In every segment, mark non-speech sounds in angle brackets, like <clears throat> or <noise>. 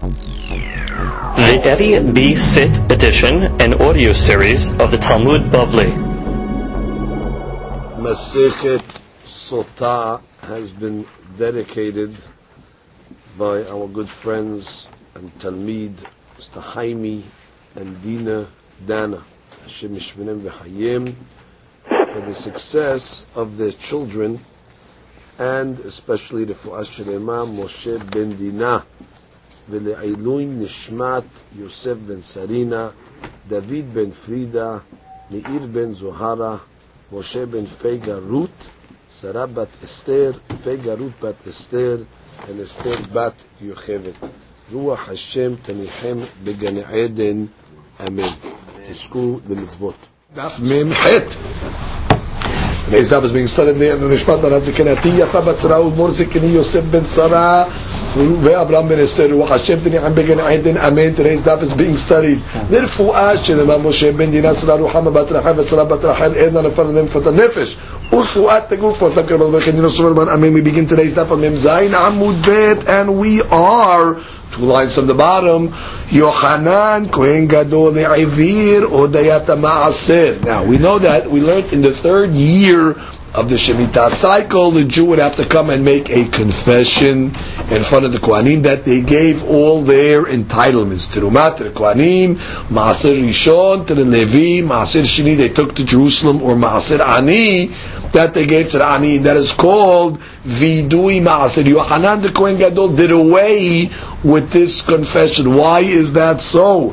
The Eddie B. Sit edition and audio series of the Talmud Bavli. Masechet Sota has been dedicated by our good friends and Talmid, Mr. Haimi and Dina Dana, Hashem for the success of their children and especially the Fu'as Shelema Moshe Ben Dina, ולעילוי נשמת יוסף בן סרינה, דוד בן פרידה, מאיר בן זוהרה, משה בן פייגה רות, שרה בת אסתר, פייגה רות בת אסתר, ואסתר בת יוכבת. רוח השם תניחם בגן עדן, אמן. תזכו למצוות. דף מ"ח Today's daf is being studied there in the Nishmat Ben Hazikinati, Yafa Batzra, Umor Zikini, Yosef Ben Sarah, ואברהם בן אסתר, רוח השם תניחם בגן עדן, אמן. Today's daf is being studied. לרפואה של אמר משה בן דינה, שרה רוחמה בת רחל ושרה בת רחל, אין לה נפל לנפת הנפש. ורפואת הגוף, ואתה קרב על ברכן דינו סובר בן אמן. We begin today's daf on מ"ז עמוד ב', and we are two lines from the bottom, Yochanan Kohen Gadol Le'ivir Odayat Ma'aser. Now, we know that, we learned in the third year of the Shemitah cycle, the Jew would have to come and make a confession in front of the Kohanim that they gave all their entitlements. Terumat to the Kohanim, Maaser Rishon to the Levi, Maaser Shini they took to Jerusalem, or Maaser Ani that they gave to the Ani. That is called Vidui Maaser. Yohanan the Kohen Gadol did away with this confession. Why is that so?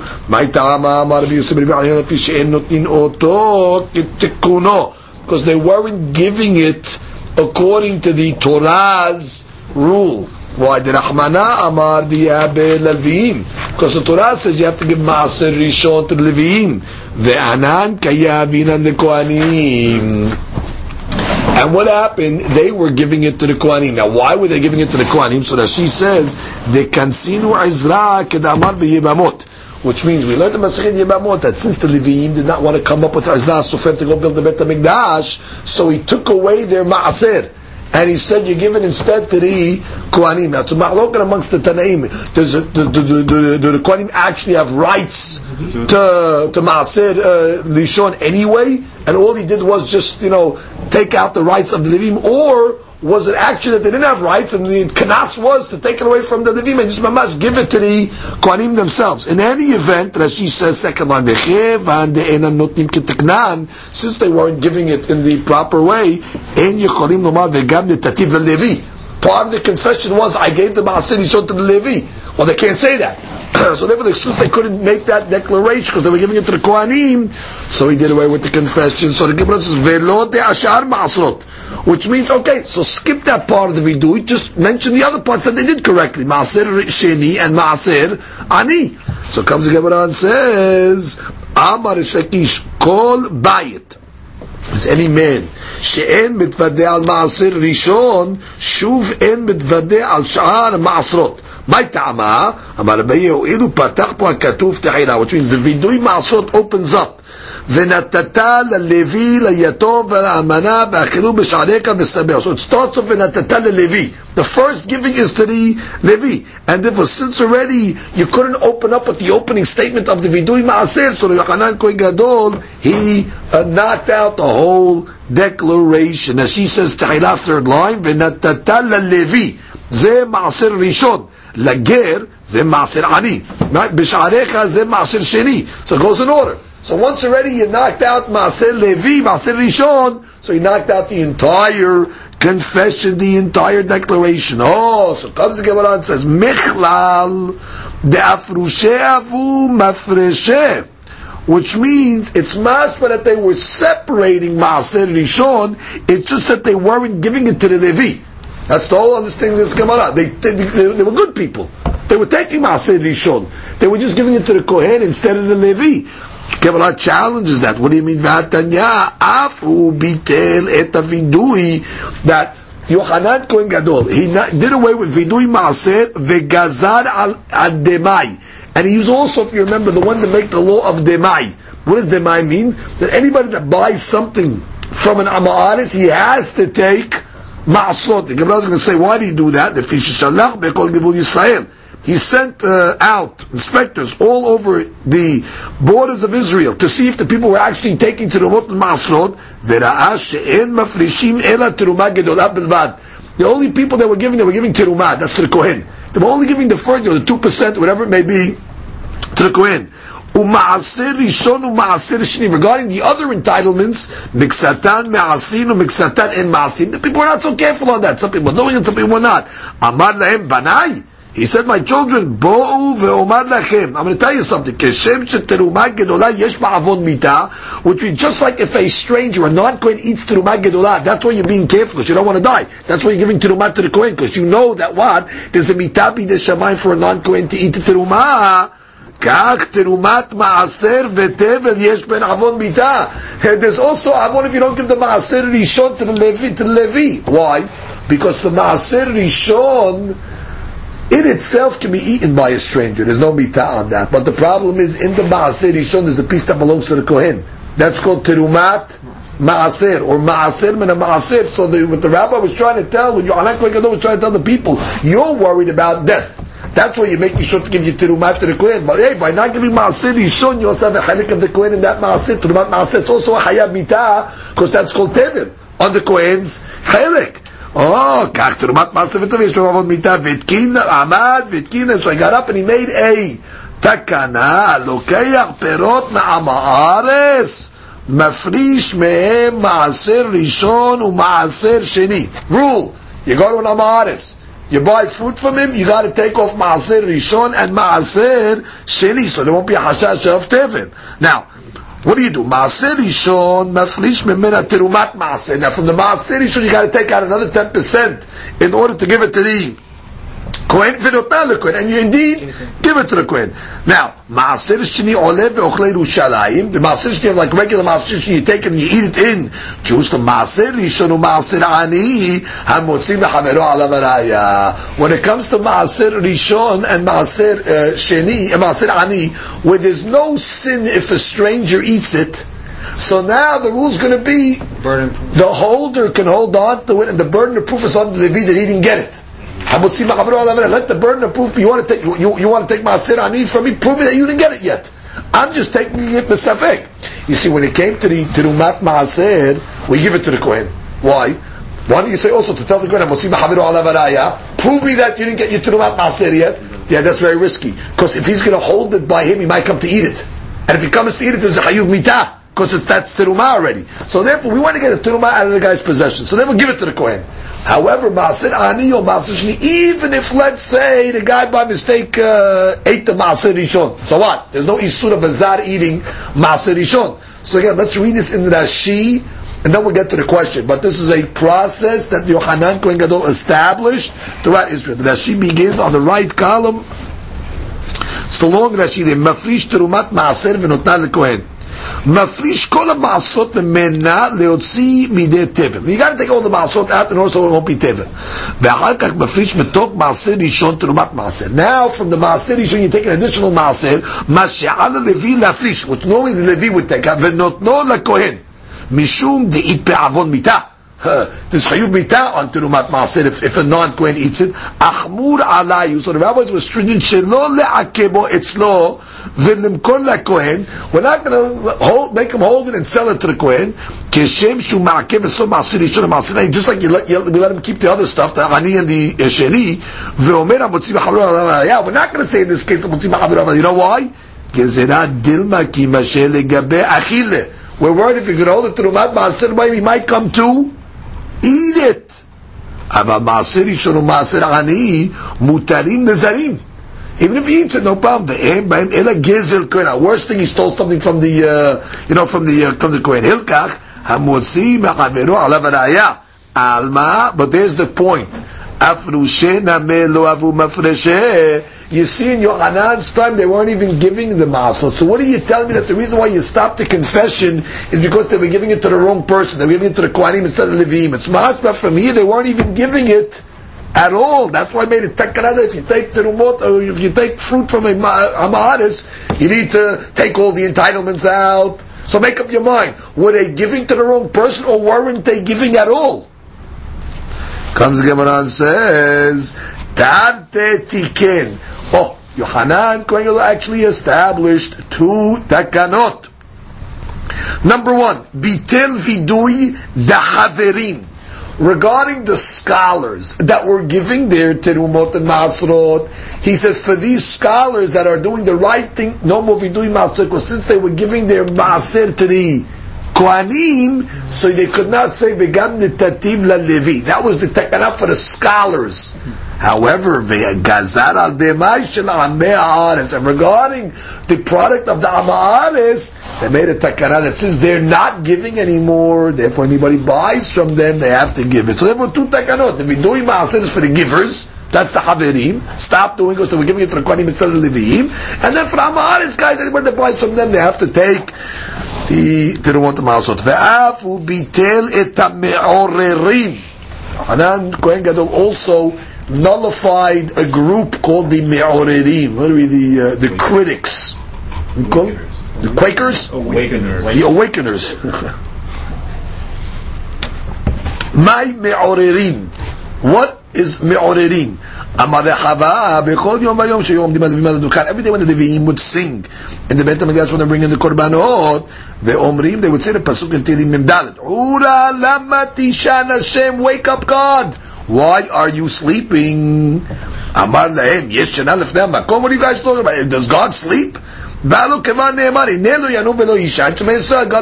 Because they weren't giving it according to the Torah's rule. Why did Rahmana Amar Diyabe Levim? Because the Torah says you have to give Maaser Rishon to the Levim. The Anan Kayavin and the Kohanim. And what happened? They were giving it to the Kohanim. Now, why were they giving it to the Kohanim? So that she says, "De kansinu Izra kedamar b'yibamot," which means we learned the Masechet Yibamot that since the Leviim did not want to come up with Izra Sofer to go build the Bet Hamikdash, so he took away their Maaser. And he said, "You're given instead to the Kohanim." Now, to Mahlokan amongst the Tanaim, does the, the, the, the, the Kohanim actually have rights to to Maaser uh, Rishon anyway? And all he did was just, you know, take out the rights of the Levim, or was it actually that they didn't have rights and the kanas was to take it away from the Levim and just mamash give it to the Kohanim themselves? In any event, Rashi says second line, since they weren't giving it in the proper way, part of the confession was I gave the Maaser Rishon to the Levi. Well, they can't say that. <clears throat> so therefore, since they couldn't make that declaration because they were giving it to the Kohanim, so he did away with the confession. So the Gemara says, "Velo de ashar ma'asrot," which means okay. So skip that part of the vidui. Just mention the other parts that they did correctly: maaser sheni and maaser ani. So comes the Gemara and says, "Amar shakish kol bayit." Is any man שאין מתוודה על מעשר ראשון, שוב אין מתוודה על שאר מעשרות. מה טעמה? אמר רבי הואיל פתח פה הכתוב תחילה, which means the וידוי מעשרות opens up. ונתת ללוי, ליתום ולאלמנה, ואכלו בשעריך וסבר. So it starts off ונתת ללוי. The first giving is to the Levi. And therefore, since already you couldn't open up with the opening statement of the Vidui Maaser, so the Yochanan Kohen Gadol, he uh, knocked out the whole declaration. As she says, Tahila, third line, ונתת ללוי. זה מעשר ראשון. לגר זה מעשר עני. בשעריך זה מעשר שני. So it goes in order. So once already you knocked out Maaser Levi, Maaser Rishon, so you knocked out the entire confession, the entire declaration. Oh, so comes the Gemara and says, Michlal de'afrushe avu mafreshe. Which means it's mashma that they were separating Maaser Rishon, it's just that they weren't giving it to the Levi. That's the whole understanding of this Gemara. They, they, they, were good people. They were taking Maaser Rishon. They were just giving it to the Kohen instead of the Levi. Kabbalah challenges that. What do you mean, V'atanya? Afu bitel et vidui that Yochanan Kohen Gadol, he not, did away with vidui maaser v'gazar al demai. And he used also, if you remember, the one to make the law of demai. What does demai mean? That anybody that buys something from an amaris, he has to take ma'asrot. The Gemara is going to say, why do you do that? The fish shalach bekol givul Yisrael. he sent uh, out inspectors all over the borders of Israel to see if the people were actually taking Terumot and Masrot. The only people that were giving, they were giving Terumah, that's to the Kohen. They were only giving the first, know, the 2%, whatever it may be, to the Kohen. Regarding the other entitlements, miksatan, me'asin, miksatan, and ma'asin, the people were not so careful on that. Some people were doing it, some people were not. Amar lahem banai. He said, my children, bo'u ve'omar lachem. I'm going to tell you something. Keshem sheterumah gedolah yesh ba'avon mita, which means just like if a stranger, a non-Kohen eats terumah gedolah, that's why you're being careful, because you don't want to die. That's why you're giving terumah to the Kohen, because you know that what? There's a mita b'deshamayim for a non-Kohen to eat the terumah. כך תרומת מעשר ותבל יש בין עוון מיתה. There's also עוון if you don't give the מעשר ראשון to the Levi. To the Levi. Why? Because the מעשר ראשון in itself can be eaten by a stranger. There's no mita on that. But the problem is in the maaser rishon there's a piece that belongs to the kohen. That's called terumat maaser or maaser min maaser. So the, what the rabbi was trying to tell, when Yohanan Kohen was trying to tell the people, you're worried about death. That's why you make sure to give your terumat to the kohen. But hey, by not giving maaser rishon, you also have a chalik of the kohen in that maaser. Terumat maaser. It's also a hayab mita because that's called tevil on the kohen's chalik. Oh, כך תרומת מעשה וטוב יש לו עבוד מיתה, והתקין, עמד והתקין, so I got up and he made a תקנה, לוקח פירות מעם הארץ, מפריש מהם מעשר ראשון ומעשר שני. Rule, you go to an amaris, You buy fruit from him, you got to take off Maaser Rishon and Maaser Sheni, so there won't be a Hashash of Tevin. Now, what do you do? Maaser Rishon, Mafrish Memena Terumat Maaser. Now, from the Maaser Rishon, you got to take out another 10% in order to give it to the Kohen, the Kohen, and you indeed give it to the Kohen. Now, Maaser Shini Olev Ve'ochlei Yerushalayim, the Maaser Shini, like regular Maaser Shini, you take it and you eat it in the Maaser Rishon u Maaser Ani, HaMotzim Me'chavero Alav. When it comes to Maaser Rishon and Maaser uh, Sheni, uh, Maaser Ani, where there's no sin if a stranger eats it, so now the rule is going to be the holder can hold on to it, and the burden of proof is on the Levi that he didn't get it. Let the burden of proof. Be you want to take you, you want to take Maasir Ani from me? Prove me that you didn't get it yet. I'm just taking it Besafek. You see, when it came to the Terumat Maasir, we give it to the Kohen. Why? Why don't you say also to tell the Kohen, prove me that you didn't get your Terumat Maasir yet? Yeah, that's very risky. Because if he's going to hold it by him, he might come to eat it. And if he comes to eat it, there's a Hayuv Mitah. Because that's Terumah already. So therefore, we want to get a Terumah out of the guy's possession. So then we'll give it to the Kohen. However, Maaser Ani or Maaser Shni, even if, let's say, the guy by mistake uh, ate the Maaser Rishon, so what? There's no Isur of Azar eating Maaser Rishon. So again, let's read this in the Rashi, and then we'll get to the question. But this is a process that Yohanan Kohen Gadol established throughout Israel. The Rashi begins on the right column. It's the long Rashi, the Mafrish Terumat Maaser v'notna leKohen. מפריש כל המעשות ממנה להוציא מידי תבל. You got to take all the מעשות out and also it won't be תבל. ואחר כך מפריש מתוך מעשר ראשון תרומת מעשר. Now from the מעשר ראשון you take an additional מעשר, מה שעל הלוי להפריש, which normally the לוי would take out, ונותנו לכהן, משום דאית בעוון מיתה. There's chayuv mita on terumat maaser if, if a non-kohen eats it. Achmur alayu. So the rabbis were stringent. Shelo le'akebo etzlo v'limkol la'kohen. We're not going to hold, make him hold it and sell it to the kohen. Keshem shu ma'akev etzlo maaser rishon maaser. Just like you let, you, we let him keep the other stuff, the ani and the uh, sheni. Ve'omer ha'motzi b'chavru Yeah, we're not going to say in this case ha'motzi b'chavru You know why? Gezerah dilma ki mashe legabe achile. We're worried if you could hold it to Rumat Maaser, he might come to eat it. אבל מעשר ראשון ומעשר עני מותרים נזרים. Even if he eats it, no problem. ואין בהם אלא גזל כהן. worst thing, he stole something from the, uh, you know, from the, uh, from the כהן. הלקח, המוציא מחברו עליו הראייה. על מה? But there's the point. You see in Yohanan's time they weren't even giving the masot. So what are you telling me that the reason why you stopped the confession is because they were giving it to the wrong person. They were giving it to the Kohanim instead of Levim. It's ma'asba from here. They weren't even giving it at all. That's why I made it takarada. If you take the rumot, or if you take fruit from a, a ma'aris, you need to take all the entitlements out. So make up your mind. Were they giving to the wrong person or weren't they giving at all? Comes Gemara and says, Tarte tiken. Oh, Yohanan Kohen actually established two takanot. Number one, bitel vidui dahaverim. Regarding the scholars that were giving their terumot and masrot, he said for these scholars that are doing the right thing, no more vidui masrot, because since they were giving their maser to the Kohanim, so they could not say begam tativ la levi. That was the takana for the scholars. However, gazar al and regarding the product of the Amaharis, they made a takana that says they're not giving anymore, therefore anybody buys from them, they have to give it. So there were two takanot. The vidui ma'asir is for the givers, that's the Haverim. Stop doing it, so we're giving it to the Kohanim instead of Leviim. And then for Amaharis guys, anybody that buys from them, they have to take the didn't want the Ma'asot. Ve'af ubitel et ha'me'orerim. Hanan Kohen Gadol also nullified a group called the Me'orerim. What are we, the, uh, the critics? The Quakers? Awakeners. The Awakeners. <laughs> My Me'orerim. What is Me'orerim? Every day when the Levi'im would sing in the Beit HaMikdash when they bring in the Korbanot, the Omrim, they would say the Pasuk in Tehillim Mim Dalet. Ura lama tishan Hashem, wake up God. Why are you sleeping? Amar Lehem Yesh Shana Lefnei HaMakom. What are you guys talking about? Does God sleep? God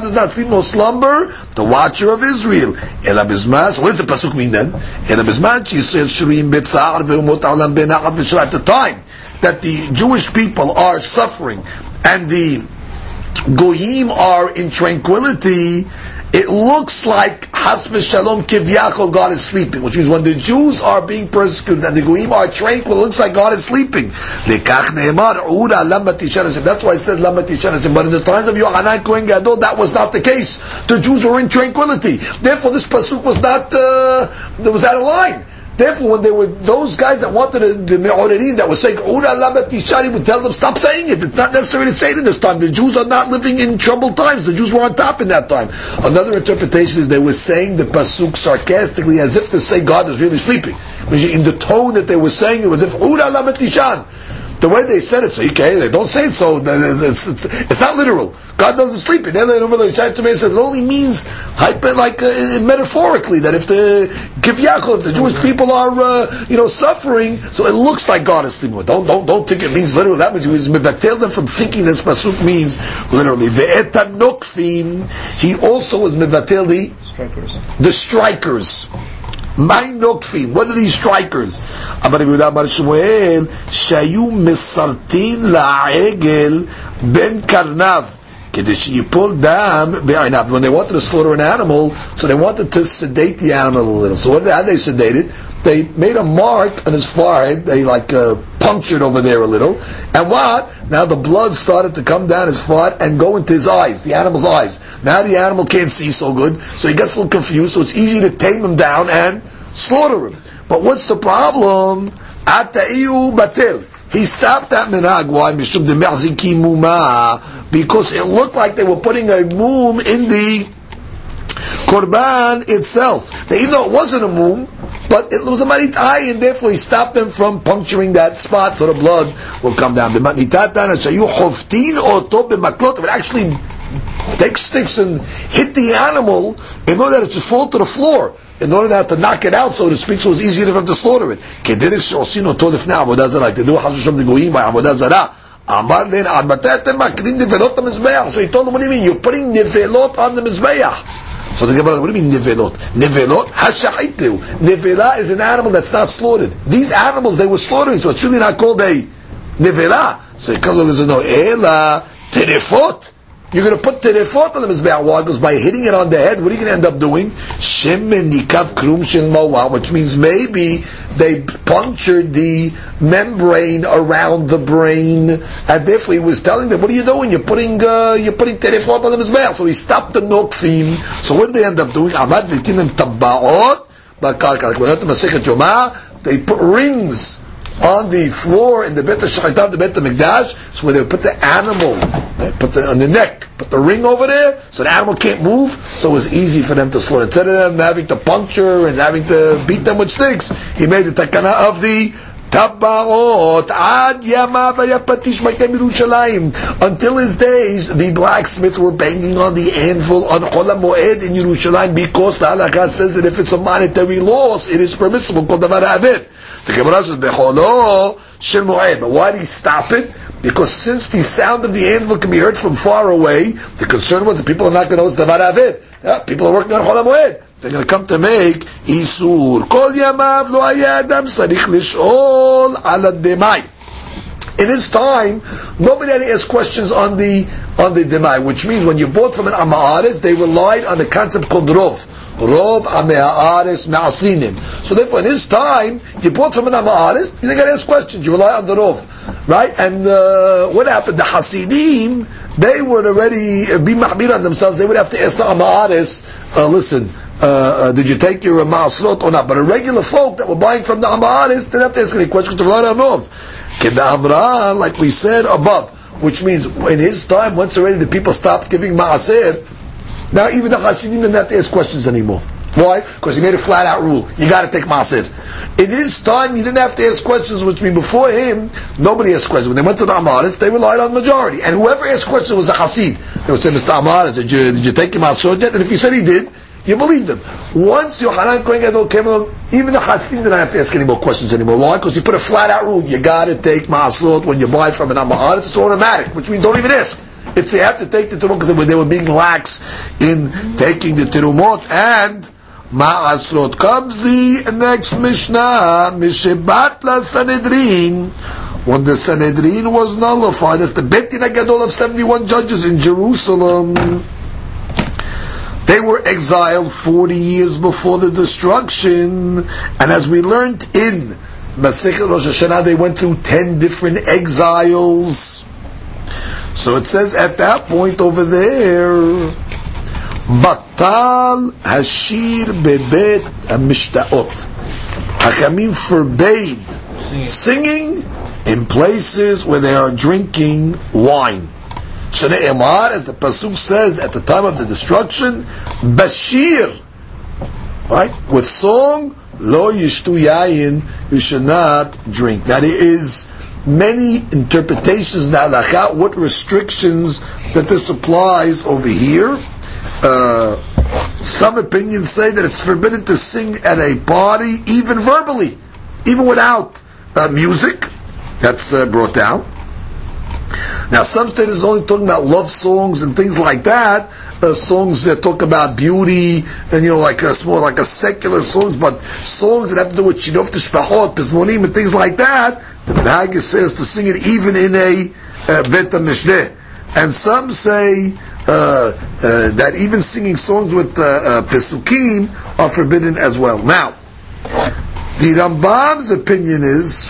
does not sleep nor slumber, the watcher of Israel. Ela bizman, so what does the Pasuk mean then? Ela He Yisrael shirim betza'ar ve'umot ha'olam ben'achat v'shal, at the time that the Jewish people are suffering, and the Goyim are in tranquility, it looks like Has Shalom Kivyachol, God is sleeping, which means when the Jews are being persecuted and the Goyim are tranquil, it looks like God is sleeping. That's why it says Lama But in the times of Yohanan Kohen Gadol, that was not the case. The Jews were in tranquility. Therefore, this pasuk was not, uh, was out of line. Therefore, when they were those guys that wanted the, the Me'orerin that were saying Ura Labat would tell them stop saying it. It's not necessary to say it in this time. The Jews are not living in troubled times. The Jews were on top in that time. Another interpretation is they were saying the pasuk sarcastically as if to say God is really sleeping. In the tone that they were saying it was if Ura Labat the way they said it, so okay, they don't say it so, it's, it's, it's not literal. God doesn't sleep. And it only means hyper, like uh, metaphorically that if the if the Jewish people are uh, you know suffering, so it looks like God is sleeping. Don't don't don't think it means literal. That means he was mevatel them from thinking this pasuk means literally. The he also was mevatel the strikers. The strikers. My nokfim. What are these strikers? אמר רבי יהודה אמר שמואל, שהיו מסרטין לעגל בין קרניו. כדי שיפול דם בעיניו. When they wanted to slaughter an animal, so they wanted to sedate the animal a little. So what, how they sedated? They made a mark on his forehead. They like uh, punctured over there a little. And what? Now the blood started to come down his forehead and go into his eyes, the animal's eyes. Now the animal can't see so good, so he gets a little confused, so it's easy to tame him down and slaughter him. But what's the problem? Ataiu batil. He stopped that minhag. Why? Because it looked like they were putting a moom in the korban itself. Now, even though it wasn't a moom, but it was a maritai, and therefore he stopped them from puncturing that spot so the blood will come down. It would actually take sticks and hit the animal in order that it should fall to the floor in order not to knock it out, so to speak, so it's easier for them to slaughter it. כדרך שעושים אותו לפני עבודה זרה, תדעו חס ושלום לגויים בעבודה זרה. אמר להם, עד מתי אתם מקדים נבלות למזבח? So he told them, what do you mean? You're putting נבלות on the מזבח. So the Gemara, what do you mean nevelot? Nevelot hashahitu. Nevela is an animal that's not slaughtered. These animals they were slaughtering, so it's really not called a nevela. So it comes along and says, no, ela terefot. You're going to put terefot on the mizbeach. Why? Because by hitting it on the head, what are you going to end up doing? Shemen nikav krum shel which means maybe they punctured the membrane around the brain, and therefore he was telling them, "What are you doing? You're putting uh, you're putting terefot on the mizbeach." So he stopped the nokfim. So what did they end up doing? Amad v'tinim tabbaot. They put rings on the floor in the Bet Shachitav, the Bet Mikdash, so where they put the animal, right, put the on the neck, put the ring over there, so the animal can't move. So it was easy for them to slaughter. Instead of them having to puncture and having to beat them with sticks, he made the takana of the טבעות עד ימיו היה פטיש מכה מירושלים. Until his days, the blacksmith were banging on the anvil on Chol HaMoed in Yerushalayim because the halakha says that if it's a monetary loss, it is permissible called davar aved. the Gemara says, Becholo Shil Moed. But why did he stop it? Because since the sound of the anvil can be heard from far away, the concern was that people are not going to know it's Davar Avid. Yeah, people are working on Chol Moed. They're going to come to make Isur. Kol Yamav Lo ayadam Sarich Lish'ol Ala Demai. In his time, nobody had to ask questions on the on the demai, which means when you bought from an Ama'aris, they relied on the concept called Rov. Rov Ama'aris Ma'asinim. So therefore, in his time, you bought from an Ama'aris, you didn't got to ask questions, you rely on the Rov. Right? And uh, what happened? The Hasidim, they would already uh, be mahmir on themselves, they would have to ask the Ama'aris, uh, listen, uh, uh, did you take your ma'asrot or not? But a regular folk that were buying from the Amaharis didn't have to ask any questions. Like we said above, which means in his time, once already the people stopped giving ma'aser, now even the Hasidim didn't have to ask questions anymore. Why? Because he made a flat out rule. You got to take Maser. In his time, you didn't have to ask questions, which means before him, nobody asked questions. When they went to the Amaris, they relied on the majority. And whoever asked questions was a Hasid. They would say, Mr. Amaris, did you, did you take your Maser yet? And if he said he did, you believed him. Once Yohanan Kohen Gadol came along, even the Hasidim didn't have to ask any more questions anymore. Why? Because he put a flat out rule. You got to take Maasot when you buy it from an Amahar. It's automatic, which means don't even ask. It's they have to take the Tirumot because they were being lax in taking the Tirumot and Ma'asrot. Comes the next Mishnah, Mishebat la Sanhedrin. When the Sanhedrin was nullified, that's the Bet Din Gadol of 71 judges in Jerusalem. They were exiled 40 years before the destruction. And as we learned in Masechet Rosh Hashanah, they went through 10 different exiles. So it says at that point over there, Batal Hashir Bebet Amishtaot. Hakamim forbade singing in places where they are drinking wine. Shne'emar, as the Pasuk says at the time of the destruction, Bashir, right? With song, Lo Yishtu Yayin, you should not drink. There is many interpretations now, what restrictions that this applies over here. Uh, some opinions say that it's forbidden to sing at a party, even verbally, even without uh, music. That's uh, brought down. Now, some is only talking about love songs and things like that. Uh, songs that talk about beauty and you know, like a small, like a secular songs, but songs that have to do with shidov tishpachot, pizmonim, and things like that. The Minhag says to sing it even in a uh, mishneh. And some say uh, uh, that even singing songs with uh, uh, pesukim are forbidden as well. Now, the Rambam's opinion is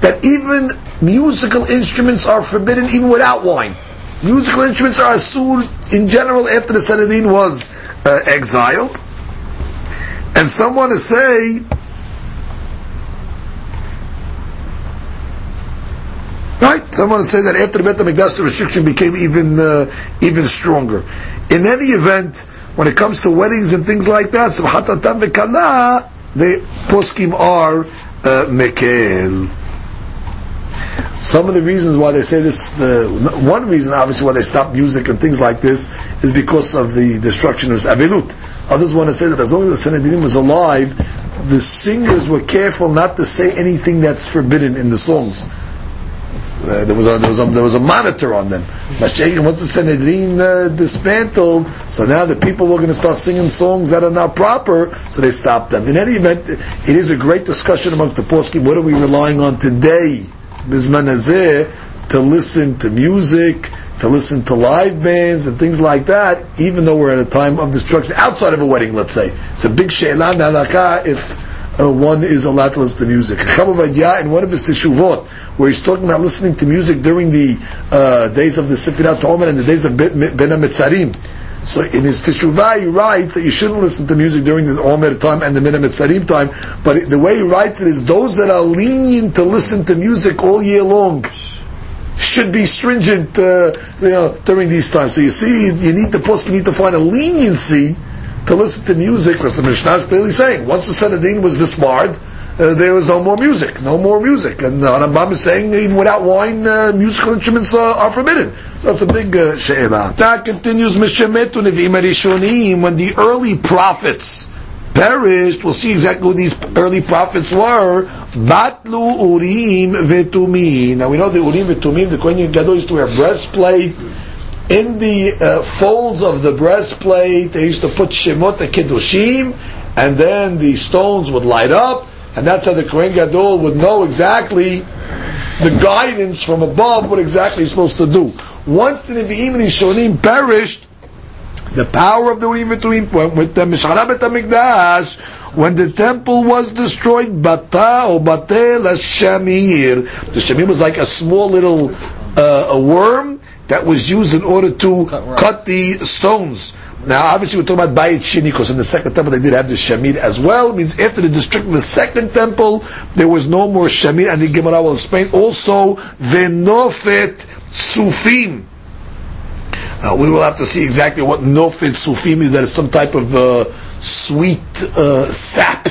that even musical instruments are forbidden even without wine. Musical instruments are asur in general after the Sanhedrin was uh, exiled. And some want to say Right? Some want to say that after the Bet HaMikdash the restriction became even uh, even stronger. In any event, when it comes to weddings and things like that, the poskim are uh, mekel. Some of the reasons why they say this, the one reason obviously why they stop music and things like this is because of the destruction of Avilut. Others want to say that as long as the Sanhedrin was alive, the singers were careful not to say anything that's forbidden in the songs. Uh, there was a there was a there was a monitor on them. Mashiach, once the Sanhedrin uh, dismantled, so now the people were going to start singing songs that are not proper, so they stopped them. In any event, it is a great discussion amongst the poskim. What are we relying on today? To listen to music, to listen to live bands and things like that, even though we're at a time of destruction outside of a wedding, let's say. It's a big she'elan halakha if uh, one is allowed to listen to music. in one of his teshuvot, where he's talking about listening to music during the uh, days of the Sefirat Omer and the days of Ben HaMetzarim, so in his Teshuvah, he writes that you shouldn't listen to music during the Omer time and the Mina Mitzarim time, but the way he writes it is those that are lenient to listen to music all year long should be stringent uh, you know, during these times. So you see, you need the post, you need to find a leniency to listen to music, because the Mishnah is clearly saying, once the Sanhedrin was disbarred, uh, there was no more music, no more music. And uh, Rambam is saying even without wine, uh, musical instruments uh, are forbidden. So it's a big uh, she'ela. That continues, when the early prophets perished, we'll see exactly who these early prophets were. Batlu Urim Vetumim. Now we know the Urim Vetumim, the Kohen Gadol used to wear breastplate. In the uh, folds of the breastplate, they used to put Shemot Kedoshim, and then the stones would light up, and that's how the Kohen Gadol would know exactly the guidance from above what exactly he's supposed to do. Once the Nevi'im and Rishonim perished, the power of the V'Turim went with the Mishara HaMikdash when the temple was destroyed, Bata or Batel Shamir. The Shamir was like a small little uh, a worm that was used in order to cut, cut the stones. Now, obviously, we're talking about Bayit Shini because in the second temple they did have the Shamir as well. It means after the destruction of the second temple, there was no more Shamir, and the Gemara will explain also the Nofet Sufim. Uh, we will have to see exactly what Nofet Sufim is. That is some type of uh, sweet uh, sap,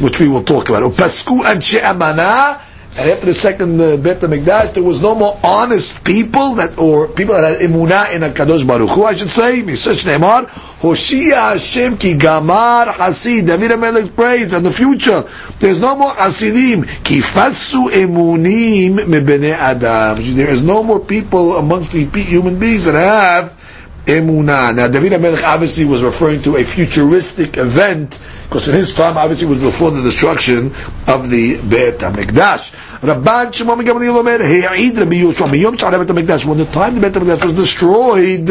which we will talk about. Upasku and She'amana and after the second uh, Beit HaMikdash, there was no more honest people that, or people that had imunah in a Kadosh Baruch Hu, I should say, Misesh Neymar, Hoshia Hashem ki gamar hasid, David HaMelech prays, in the future, there's no more hasidim, ki fasu emunim mebene adam. There is no more people amongst the human beings that have emunah. Now, David HaMelech obviously was referring to a futuristic event, because in his time, obviously, was before the destruction of the Beit HaMikdash. Rabban Shimon Gamliel Omer, He'id Rabbi Yoshua, Miyom Sha'ar Beit HaMikdash, when the time the Beit HaMikdash was destroyed,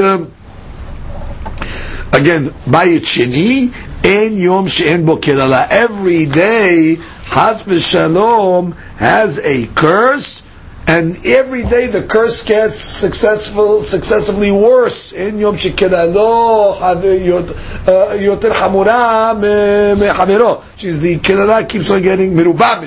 again, Bayit Sheni, En Yom She'en Bo every day, Haz V'Shalom has a curse, and every day the curse gets successful, successively worse. In Yom Shekedalo uh, Yoter Hamura Mehavero. She's the Kedala keeps on getting Merubah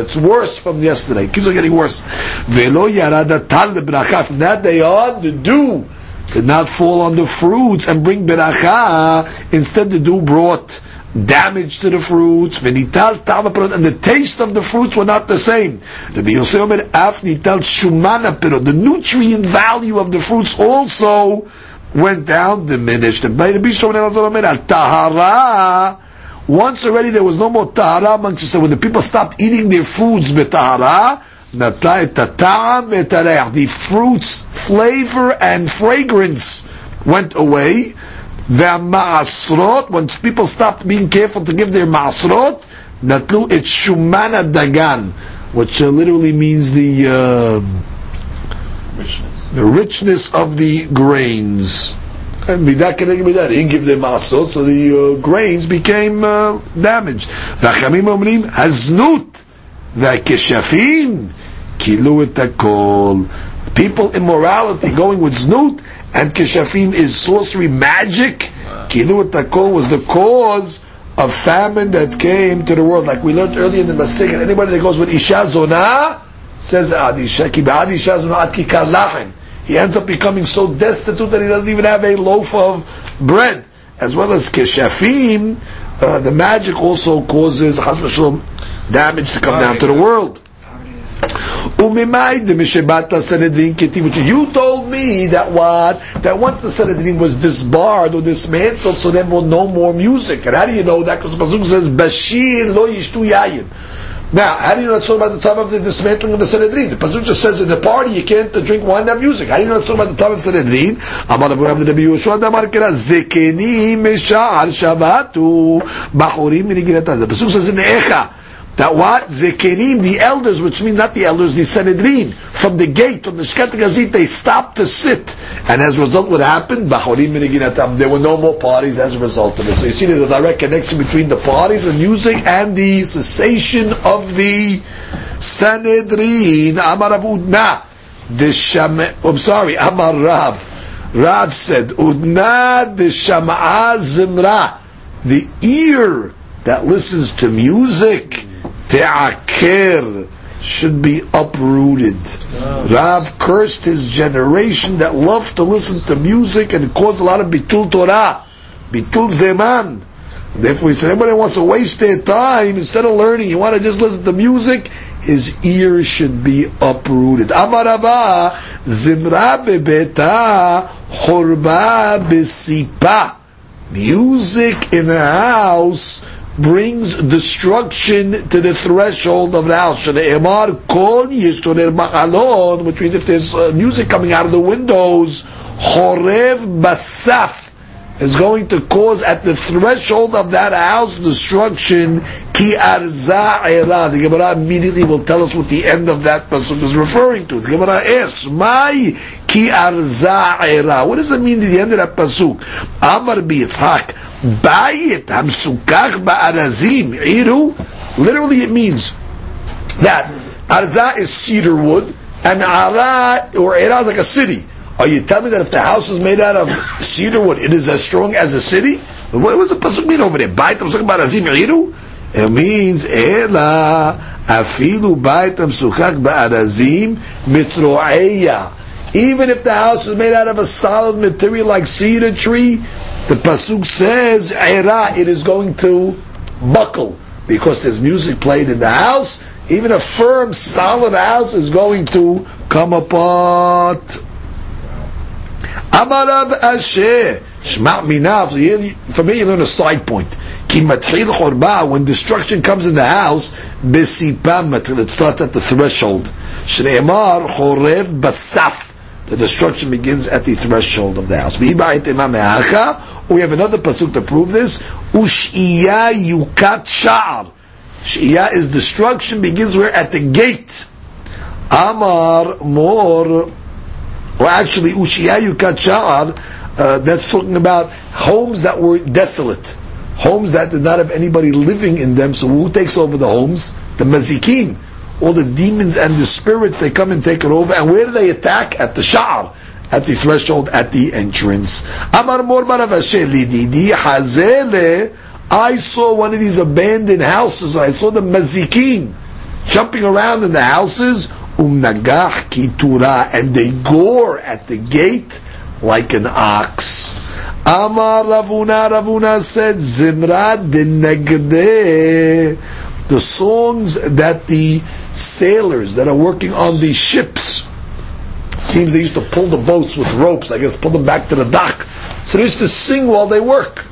It's worse from yesterday. It Keeps on getting worse. Velo Yarada Tal Bracha. From that day on, the dew did not fall on the fruits and bring beracha. Instead, the dew brought damage to the fruits, and the taste of the fruits were not the same. The nutrient value of the fruits also went down, diminished. Once already there was no more tahara amongst us. When the people stopped eating their foods betahara, the fruits, flavor and fragrance went away. The ma'asrot, when people stopped being careful to give their ma'asrot, natlu it shumana dagan, which uh, literally means the uh, richness. the richness of the grains. And be that. He didn't give them ma'asrot, so the uh, grains became uh, damaged. V'achamim omrim haznut v'keshafim kilu et People immorality going with znut and kishafim is sorcery magic. Kilu takol was the cause of famine that came to the world. Like we learned earlier in the Masik, anybody that goes with Isha Zonah says Adisha, Isha Zonah He ends up becoming so destitute that he doesn't even have a loaf of bread. As well as kishafim, uh, the magic also causes damage to come down to the world. You told me that what? That once the Sanhedrin was disbarred or dismantled, so there was no more music. And how do you know that? Because the Pasuk says, Bashir lo yishtu yayin. Now, how do you know it's talking about the time of the dismantling of the Sanhedrin? The Pasuk just says in the party you can't drink wine and have music. How do you know it's talking about the time of the Sanhedrin? Rabbi Rabbi Yoshua Damar Kira Zekeni Mesha'ar Shabatu Bachorim Miniginatan. The Pasuk says in Echa that what? Zekenim, the elders, which means not the elders, the Sanhedrin, from the gate, from the Shket Gazit, they stopped to sit. And as a result, what happened? There were no more parties as a result of it. So you see there's a direct connection between the parties and music and the cessation of the Sanhedrin. Amar Udna. The Sham, I'm sorry, Amar Rav. Rav said, Udna the Shama'a Zimra. The ear that listens to music te'aker should be uprooted. Rav cursed his generation that loved to listen to music and caused a lot of bitul Torah, bitul zeman. Therefore, he said, anybody wants to waste their time, instead of learning, you want to just listen to music, his ears should be uprooted. Amarava, zimra bebeta, chorba besipa. Music in the house brings destruction to the threshold of the house. Which means if there's uh, music coming out of the windows, chorev basaf is going to cause at the threshold of that house destruction. Ki arza The Gemara immediately will tell us what the end of that pasuk is referring to. The Gemara asks, "My ki arza What does it mean the end of that pasuk? Amar biyitzhak bayit hamsukach ba'arazim iru. Literally, it means that arza is cedar wood and ara or era is like a city. Are you telling me that if the house is made out of cedar wood, it is as strong as a city? What does the pasuk mean over there? Baitam talking about iru. It means ela afilu baitam suchak ba'arazim mitroeya. Even if the house is made out of a solid material like cedar tree, the pasuk says era it is going to buckle because there's music played in the house. Even a firm, solid house is going to come apart. Amarav Ashi. Shma minav. For me, you learn a side point. When destruction comes in the house, besipam. It starts at the threshold. Shneimar chorev basaf. The destruction begins at the threshold of the house. We have another pasuk to prove this. Ushiya yukat sha'ar. Shia is destruction begins where at the gate. Amar more or actually Ushiyayu Kachar, uh, that's talking about homes that were desolate, homes that did not have anybody living in them. So who takes over the homes? The Mazikim. All the demons and the spirits, they come and take it over. And where do they attack? At the Sha'ar at the threshold, at the entrance. Amar Mor Hazele. I saw one of these abandoned houses. I saw the mazikim jumping around in the houses umnagach kitura, and they gore at the gate like an ox. Amar Rav Huna, Ravuna said, Zimra de The songs that the sailors that are working on these ships, seems they used to pull the boats with ropes, I guess pull them back to the dock. So they used to sing while they work.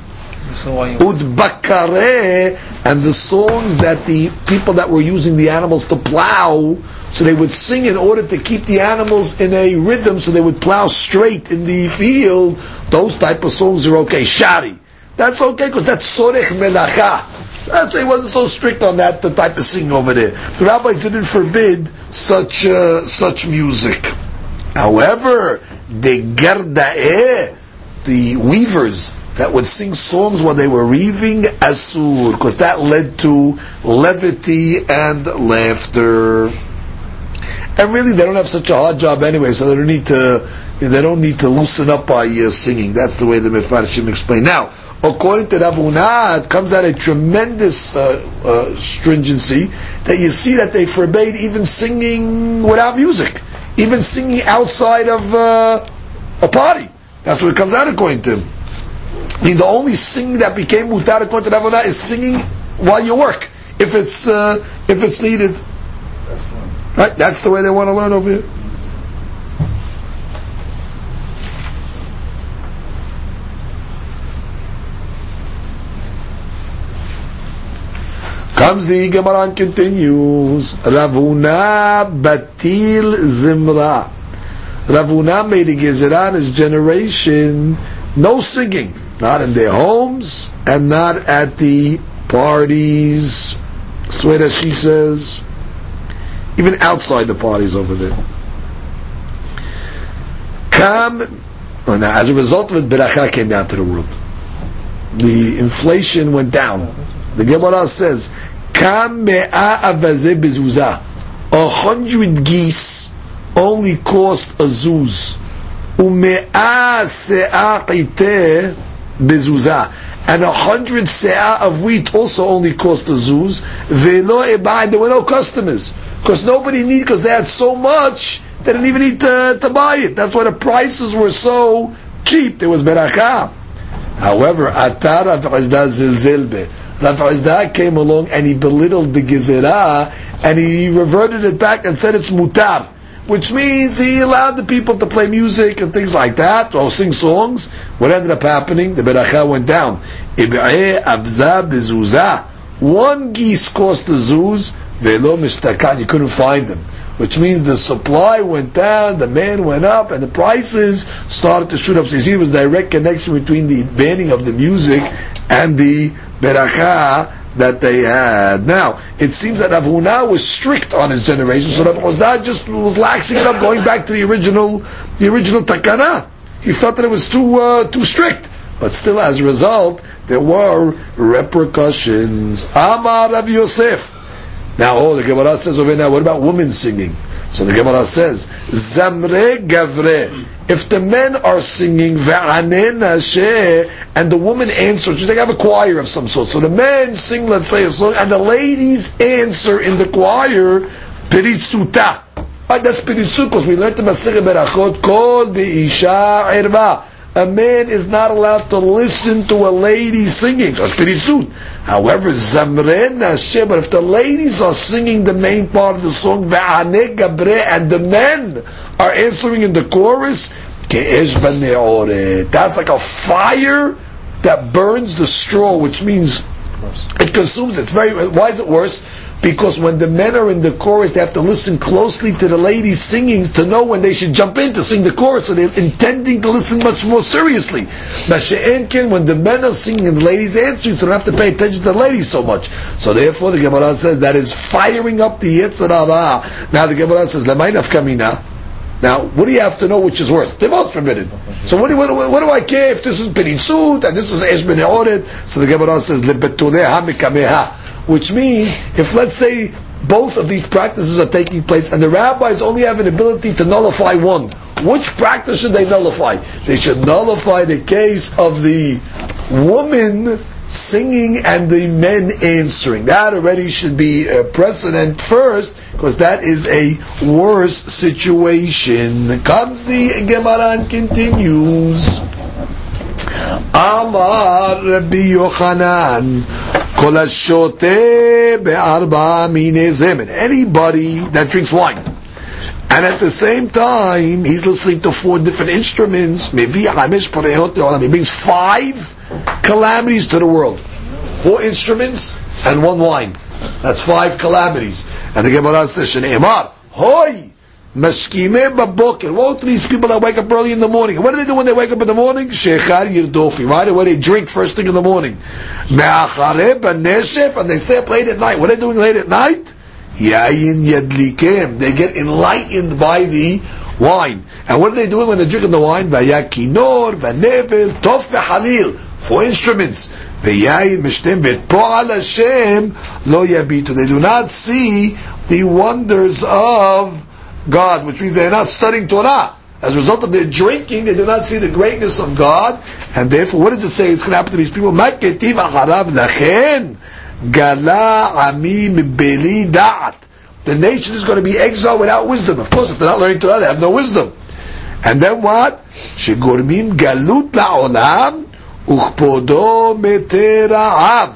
Udbakare, and the songs that the people that were using the animals to plow so they would sing in order to keep the animals in a rhythm, so they would plow straight in the field. Those type of songs are okay. Shari. That's okay because that's sorech melacha. So that's why he wasn't so strict on that the type of singing over there. The rabbis didn't forbid such uh, such music. However, the gerdae, the weavers that would sing songs while they were weaving asur, because that led to levity and laughter and really they don't have such a hard job anyway, so they don't need to they don't need to loosen up by uh, singing. That's the way the Mefarshim explain. Now, according to Rav it comes out a tremendous uh, uh, stringency that you see that they forbade even singing without music, even singing outside of uh, a party. That's what it comes out according to him. I mean, the only singing that became mutar according to Rav is singing while you work, if it's uh, if it's needed. Right? That's the way they want to learn over here. Comes the Gemara and continues. Rav Huna Batil Zimra. Rav Huna made a Gezerah his generation. No singing. Not in their homes and not at the parties. That she says even outside the parties over there. Come, oh, now as a result of it, beracha came down to the world. The inflation went down. The Gemara says, "Kam me'a avaze bezuzah." A hundred geese only cost a zuz. And a hundred se'ah of wheat also only cost a zuz. Velo there were no customers because nobody needed because they had so much they didn't even need to, to buy it. That's why the prices were so cheap. There was beracha. However, Atar Rav Chisda zilzilbe. Rav came along and he belittled the Gezerah and he reverted it back and said it's mutar, which means he allowed the people to play music and things like that, or sing songs. What ended up happening? The beracha went down. One geese cost the zuz, velo mishtakan, you couldn't find them which means the supply went down, the demand went up, and the prices started to shoot up. So you see, there was direct connection between the banning of the music and the beracha that they had. Now, it seems that Rav Huna was strict on his generation, so that was not just was laxing it up, going back to the original, the original takana. He felt that it was too uh, too strict. But still, as a result, there were repercussions. Amar Rav Yosef. Now, oh, the Gemara says over now, what about women singing? So the Gemara says, Zamre Gavre. If the men are singing, and the woman answers, she's like, I have a choir of some sort. So the men sing, let's say, a song, and the ladies answer in the choir, Piritsuta. Right, that's Piritsut, because we learned the Masirah Berachot, Kol Be'isha Irba a man is not allowed to listen to a lady singing. However, Zamren but if the ladies are singing the main part of the song, and the men are answering in the chorus, that's like a fire that burns the straw, which means it consumes. It's very. Why is it worse? Because when the men are in the chorus, they have to listen closely to the ladies singing to know when they should jump in to sing the chorus. So they're intending to listen much more seriously. When the men are singing and the ladies answering, so they don't have to pay attention to the ladies so much. So therefore, the Gemara says that is firing up the Yitzhak Now the Gemara says, kamina. Now, what do you have to know which is worse? They're both forbidden. So what do, what, what do I care if this is Benitzut and this is Esh So the Gemara says, which means if let's say both of these practices are taking place and the rabbis only have an ability to nullify one, which practice should they nullify? They should nullify the case of the woman singing and the men answering. That already should be a precedent first, because that is a worse situation. Comes the Gemara and continues. Amar Rabbi Yochanan Kol be'arba mine zemen. Anybody that drinks wine, and at the same time he's listening to four different instruments, he brings five calamities to the world. Four instruments and one wine. That's five calamities. And the Gemara says, "Emar, hoy." Mashkime baboker. What are these people that wake up early in the morning? What do they do when they wake up in the morning? Shechar yirdofi. Right away they drink first thing in the morning. Me'achare b'neshef. And they stay up late at night. What are they doing late at night? Yayin yadlikem. They get enlightened by the wine. And what are they doing when they're drinking the wine? Vayakinor, vanevel, tof ve'halil. Four instruments. Ve'yayin mishtem ve'po'al Hashem lo yabitu. They do not see the wonders of God, which means they're not studying Torah. As a result of their drinking, they do not see the greatness of God, and therefore, what does it say? It's going to happen to these people. The nation is going to be exiled without wisdom. Of course, if they're not learning Torah, they have no wisdom. And then what? שגורמים גלות לעולם וכבודו מתרעב.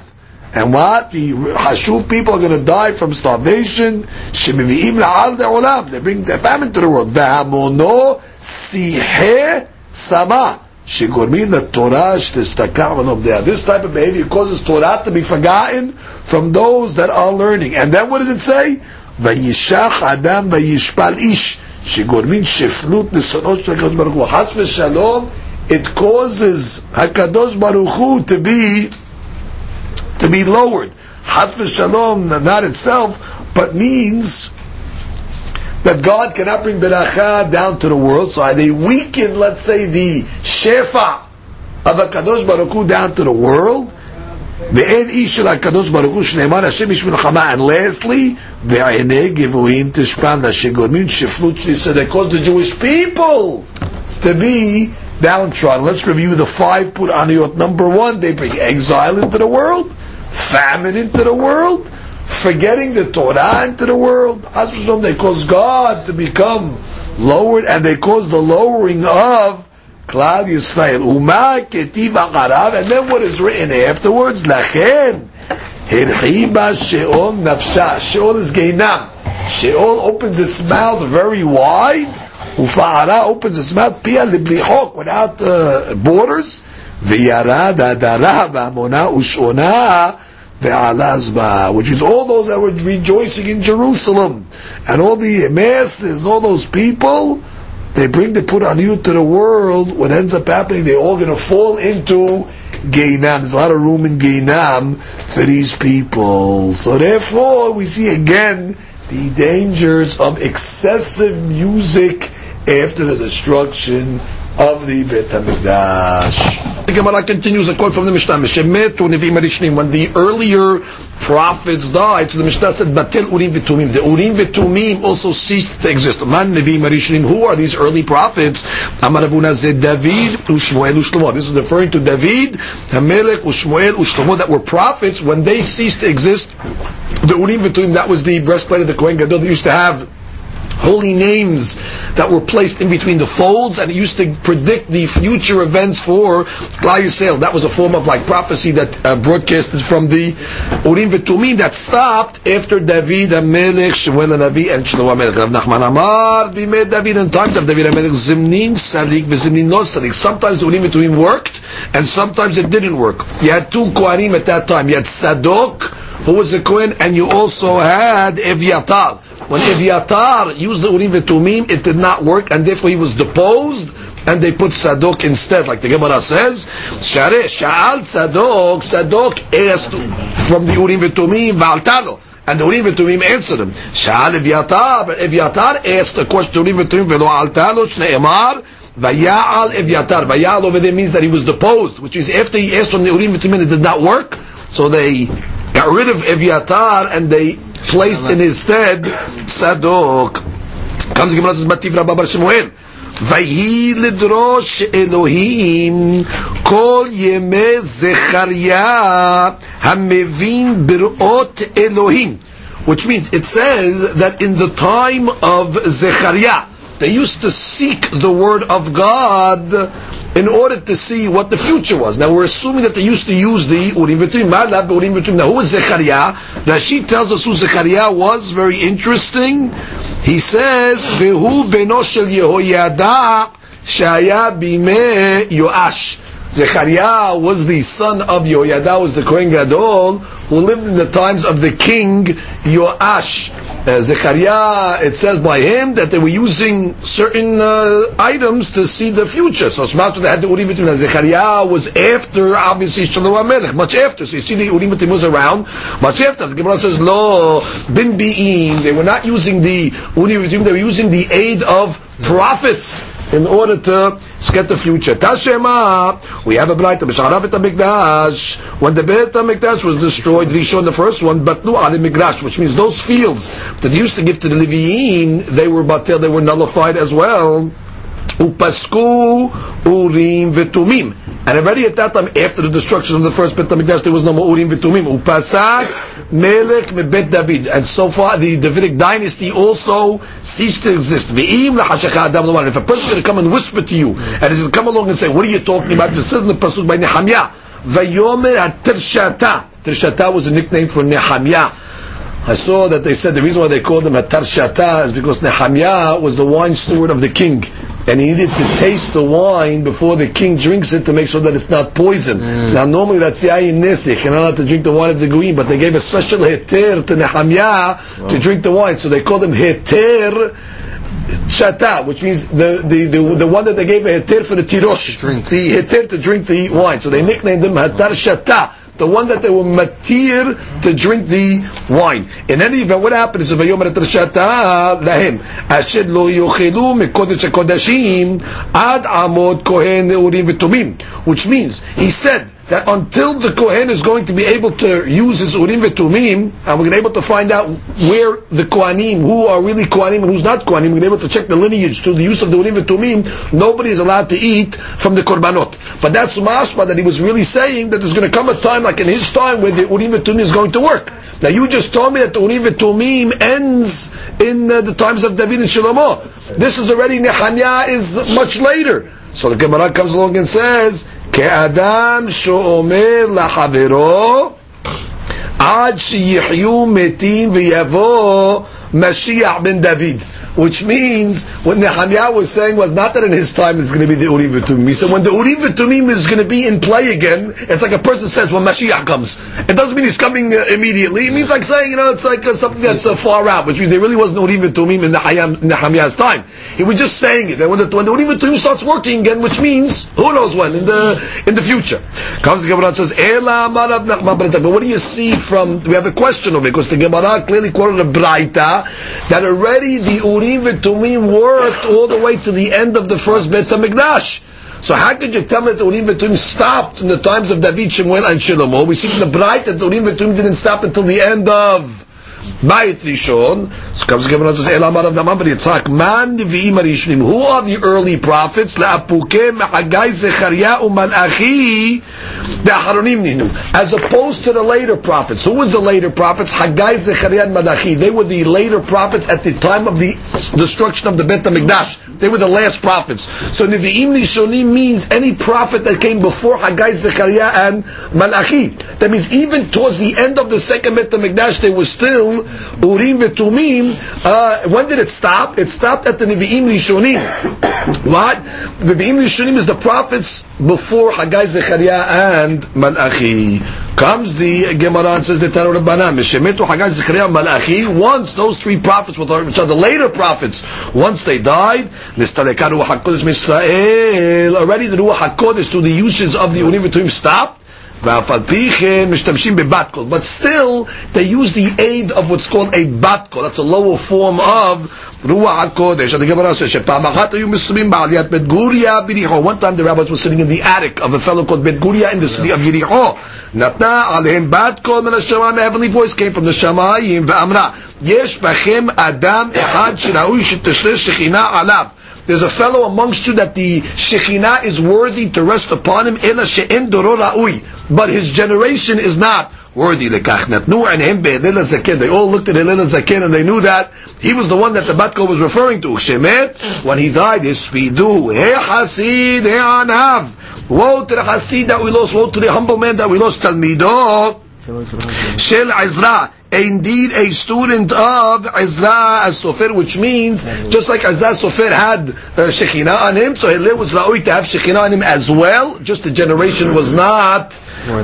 And what? The Hashuv people are going to die from starvation. Shemivi'im la'al de'olam. They bring the famine to the world. Ve'amono sihe sama. Shegormin the Torah shtestakah This type of behavior causes Torah to be forgotten from those that are learning. And then what does it say? Adam vayishpal ish. Shegormin sheflut nisonot shel HaKadosh Baruch Hu. Has v'shalom, it causes HaKadosh Baruch Hu to be to be lowered. Hatv Shalom, not itself, but means that God cannot bring beracha down to the world. So they weaken, let's say, the shefa of Hakadosh Baruch Hu down to the world. ואין איש של הקדוש ברוך הוא שנאמר השם איש מלחמה and lastly ועיני גבוהים תשפענה שגורמים שפלות שליסה they cause the Jewish people to be downtrodden let's review the five Puraniot number one they bring exile into the world famine into the world, forgetting the Torah into the world. They cause God to become lowered, and they cause the lowering of Klal Yisrael. Uma ketiv and then what is written afterwards? Lachen hirchiba sheol nafsha. Sheol is geinam. Sheol opens its mouth very wide. Ufa'ara opens its mouth pia liblihok without uh, borders. V'yara dadara v'amona ushona ve'alazba, which is all those that were rejoicing in Jerusalem, and all the masses, and all those people, they bring the you to the world. What ends up happening, they're all going to fall into Geinam. There's a lot of room in Geinam for these people. So therefore, we see again the dangers of excessive music after the destruction of the Beit HaMikdash. The Gemara continues a quote from the Mishnah, When the earlier prophets died, so the Mishnah said, Batel Urim V'Tumim. The Urim V'Tumim also ceased to exist. Man. Who are these early prophets? Amar Rav Huna said, David Ushmuel Ushlomo. This is referring to David, Hamelech, Ushmuel, Ushlomo, that were prophets when they ceased to exist. The Urim V'Tumim, that was the breastplate of the Kohen Gadol that used to have holy names that were placed in between the folds, and it used to predict the future events for Yisrael. That was a form of like prophecy that uh, broadcasted from the Urim V'Tumim that stopped after David HaMelech, Shemuel HaNavi, and Shlomo HaMelech. Rav Nachman Amar, Bimei David, in times of David HaMelech, Zimnin Salik, V'Zimnin No Salik. Sometimes the Urim V'Tumim worked, and sometimes it didn't work. You had two Kohanim at that time. You had Sadok, who was a Kohen, and you also had Evyatar when Eviatar used the Urim V'Tumim, it did not work, and therefore he was deposed, and they put Sadok instead, like the Gemara says. Sha'al Sadok, Sadok asked from the Urim V'Tumim, V'altalo. And the Urim V'Tumim answered him. Sha'al Eviatar, but Eviatar asked a question to Urim V'Tumim, V'lo Altalo, Shne'emar, Vaya'al Eviatar. Vaya'al over there means that he was deposed, which is after he asked from the Urim V'Tumim, it did not work, so they got rid of Eviatar, and they placed in his stead Sadok. Comes the Gemara says, Bativ Rabba Bar Shemuel. ויהי לדרוש אלוהים כל ימי זכריה המבין בראות אלוהים which means it says that in the time of Zechariah they used to seek the word of God in order to see what the future was. Now we're assuming that they used to use the Urim V'Tumim. Urim V'Tumim. Now who is Zechariah? She tells us who Zechariah was. Very interesting. He says, "Vehu beno shel Yehoyada shaya bime Yoash." Zechariah was the son of Yehoyada, was the Kohen Gadol, who lived in the times of the king Yoash. Uh, Zechariah, it says by him that they were using certain uh, items to see the future. So Smart they had the Urim V'Tumim. Zechariah was after, obviously, Shlomo HaMelech, much after. So you see the Urim V'Tumim was around, much after. The Gemara says, Lo, bin bi'im. They were not using the Urim V'Tumim, they were using the aid of prophets in order to get the future. Tashema, we have a blight, B'shara Beit HaMikdash, when the Beit HaMikdash was destroyed, Rishon, the first one, but no Ali Migrash, which means those fields that used to give to the Leviyin, they were batel, they were nullified as well. Upasku Urim V'Tumim. And already at that time, after the destruction of the first Beit HaMikdash, there was no more Urim V'Tumim. Upasak Melech Mebet David. And so far, the Davidic dynasty also ceased to exist. If a person going to come and whisper to you, and he's going to come along and say, what are you talking about? Says in the Pasuk by Nehemiah, Vayomer HaTirshata. Tirshata was a nickname for Nehemiah. I saw that they said the reason why they called him a Tarshata is because Nehemiah was the wine steward of the king and he needed to taste the wine before the king drinks it to make sure that it's not poison. Mm. Now, normally that's yayin nesich, you're not allowed to drink the wine of the green, but they gave a special heter to Nehemiah wow. to drink the wine, so they called him heter shata, which means the, the, the, the, one that they gave a heter for the tirosh, drink. the heter to drink the wine. So they nicknamed him Hatar Shata the one that they were matir to drink the wine. In any event, what happened is vayomer et rashata lahem asher lo yochelu mikodesh kodashim ad amod kohen urim v'tumim, which means he said that until the Kohen is going to be able to use his Urim V'Tumim, and we're going to be able to find out where the Kohanim, who are really Kohanim and who's not Kohanim, we're going to be able to check the lineage through the use of the Urim V'Tumim, nobody is allowed to eat from the Korbanot. But that's mashma that he was really saying that there's going to come a time, like in his time, where the Urim V'Tumim is going to work. Now you just told me that the Urim V'Tumim ends in uh, the times of David and Shlomo. This is already, Nehemiah is much later. So the Gemara comes along and says, כאדם שאומר לחברו עד שיחיו מתים ויבוא משיח בן דוד which means what Nehemiah was saying was not that in his time it's going to be the Urim V'Tumim. He said when the Urim V'Tumim is going to be in play again, it's like a person says when Mashiach comes. It doesn't mean he's coming uh, immediately. It means like saying, you know, it's like uh, something that's uh, far out, which means there really wasn't Urim V'Tumim in Nehemiah's time. He was just saying it. When the, when the Urim V'Tumim starts working again, which means, who knows when, in the in the future. Comes the Gemara says, but what do you see from, we have a question of it, because the Gemara clearly quoted a Braita, that already the Urim Urim V'Tumim worked all the way to the end of the first Beit HaMikdash. So how could you tell me that Urim V'Tumim stopped in the times of David, Shemuel, and Shlomo? We see from the bright that Urim V'Tumim didn't stop until the end of Bayit Rishon. So comes the Gemara and says, Elamar of Namam Yitzhak, Man Nevi'im Arishonim. Who are the early prophets? La'apuke, Hagai, Zechariah, Umalachi, the Aharonim Ninu. As opposed to the later prophets. Who was the later prophets? Hagai, Zechariah, and. They were the later prophets at the time of the destruction of the Bet HaMikdash. They were the last prophets. So Nevi'im Rishonim means any prophet that came before Hagai, Zechariah, and Malachi. That means even towards the end of the second Bet HaMikdash, they were still Urim V'Tumim. Uh, when did it stop? It stopped at the Nevi'im Rishonim. what? Nevi'im Rishonim is the prophets before Hagai, Zechariah, and Malachi. Comes the Gemara and says the Torah Rabbanan, Mishemetu Hagai, Zechariah, Malachi. Once those three prophets, which are the later prophets, once they died, Nistaleka HaKodesh Misrael. Already the Ruach HaKodesh to the uses of the Urim stopped. But still, they use the aid of what's called a batko. That's a lower form of ruach hakodesh. The Gemara says, One time the rabbis were sitting in the attic of a fellow called Bet in the city of Yericho. Natna alehim batkol min hashamayim. A heavenly voice came from the shamayim. V'amra, yesh bachem adam echad shiraui shetashlesh shechina alav. There's a fellow amongst you that the Shekhinah is worthy to rest upon him, but his generation is not worthy. They all looked at Hillel Zaken and they knew that he was the one that the Batko was referring to. Shemet, when he died, his spidu, Hey Hasid, Anav. Woe to the Hasid that we lost, woe to the humble man that we lost, Talmido. Shel Ezra indeed a student of Ezra HaSofer, which means just like Ezra HaSofer had uh, Shekhinah on him, so Hillel was Ra'ui to have Shekhinah on him as well, just the generation was not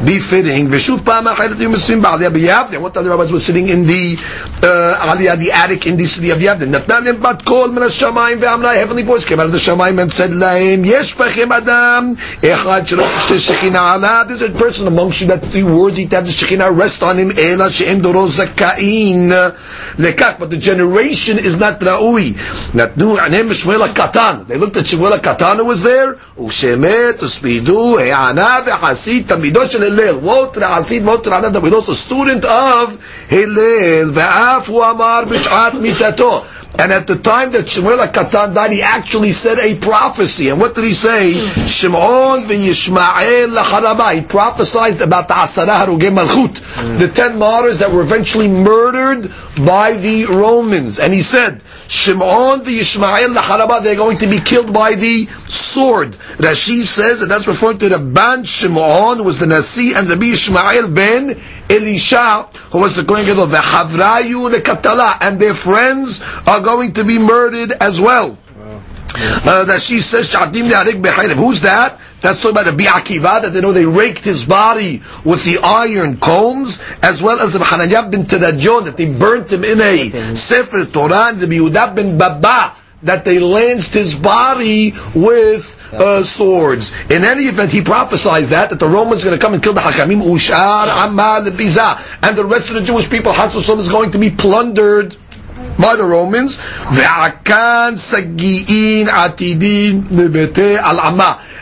befitting. V'shuv ba'aliyah b'yavne. One time the rabbis were sitting in the uh, aliyah, the attic in the city of Yavne. Natnan bat kol min ha-shamayim heavenly voice came out of the shamayim and said laim, yesh bechem adam. There's a person amongst you that worthy to have the Shekhinah rest on him, ela she'en doroz zakain lekach, but the generation is not ra'ui. Natnu anem Shmuel Katan. They looked at Shmuel Katan who was there. Ushemet, Uspidu, He'ana, Ve'hasid, Tamidot shel Hillel. Woe to the Anad, we also student of Hillel. Ve'af hu amar b'shat mitato. And at the time that Shmuel Katan died, he actually said a prophecy. And what did he say? Shimon v'Yishmael lacharaba. He prophesied about the Asara Harugim Malchut, the ten martyrs that were eventually murdered by the Romans. And he said, Shimon v'Yishmael lacharaba, they're going to be killed by the sword. Rashi says, and that's referring to the Ban Shimon, who was the Nasi, and Rabbi Yishmael ben Elisha, who was the Kohen Gadol, the Havrayu, the Katala, and their friends are going to be murdered as well. Uh, that she says, Shahadim the Arik Bihar, Who's that? That's talking about the Bi'akiva, that they know they raked his body with the iron combs, as well as the Hananiah bin Teradyon, that they burnt him in a Sefer Torah, and the Yehuda bin Baba, that they lanced his body with uh, swords. In any event, he prophesied that that the Romans are going to come and kill the Hakamim, Ushar, Amal, Biza, and the rest of the Jewish people, Hatzosum, is going to be plundered by the Romans.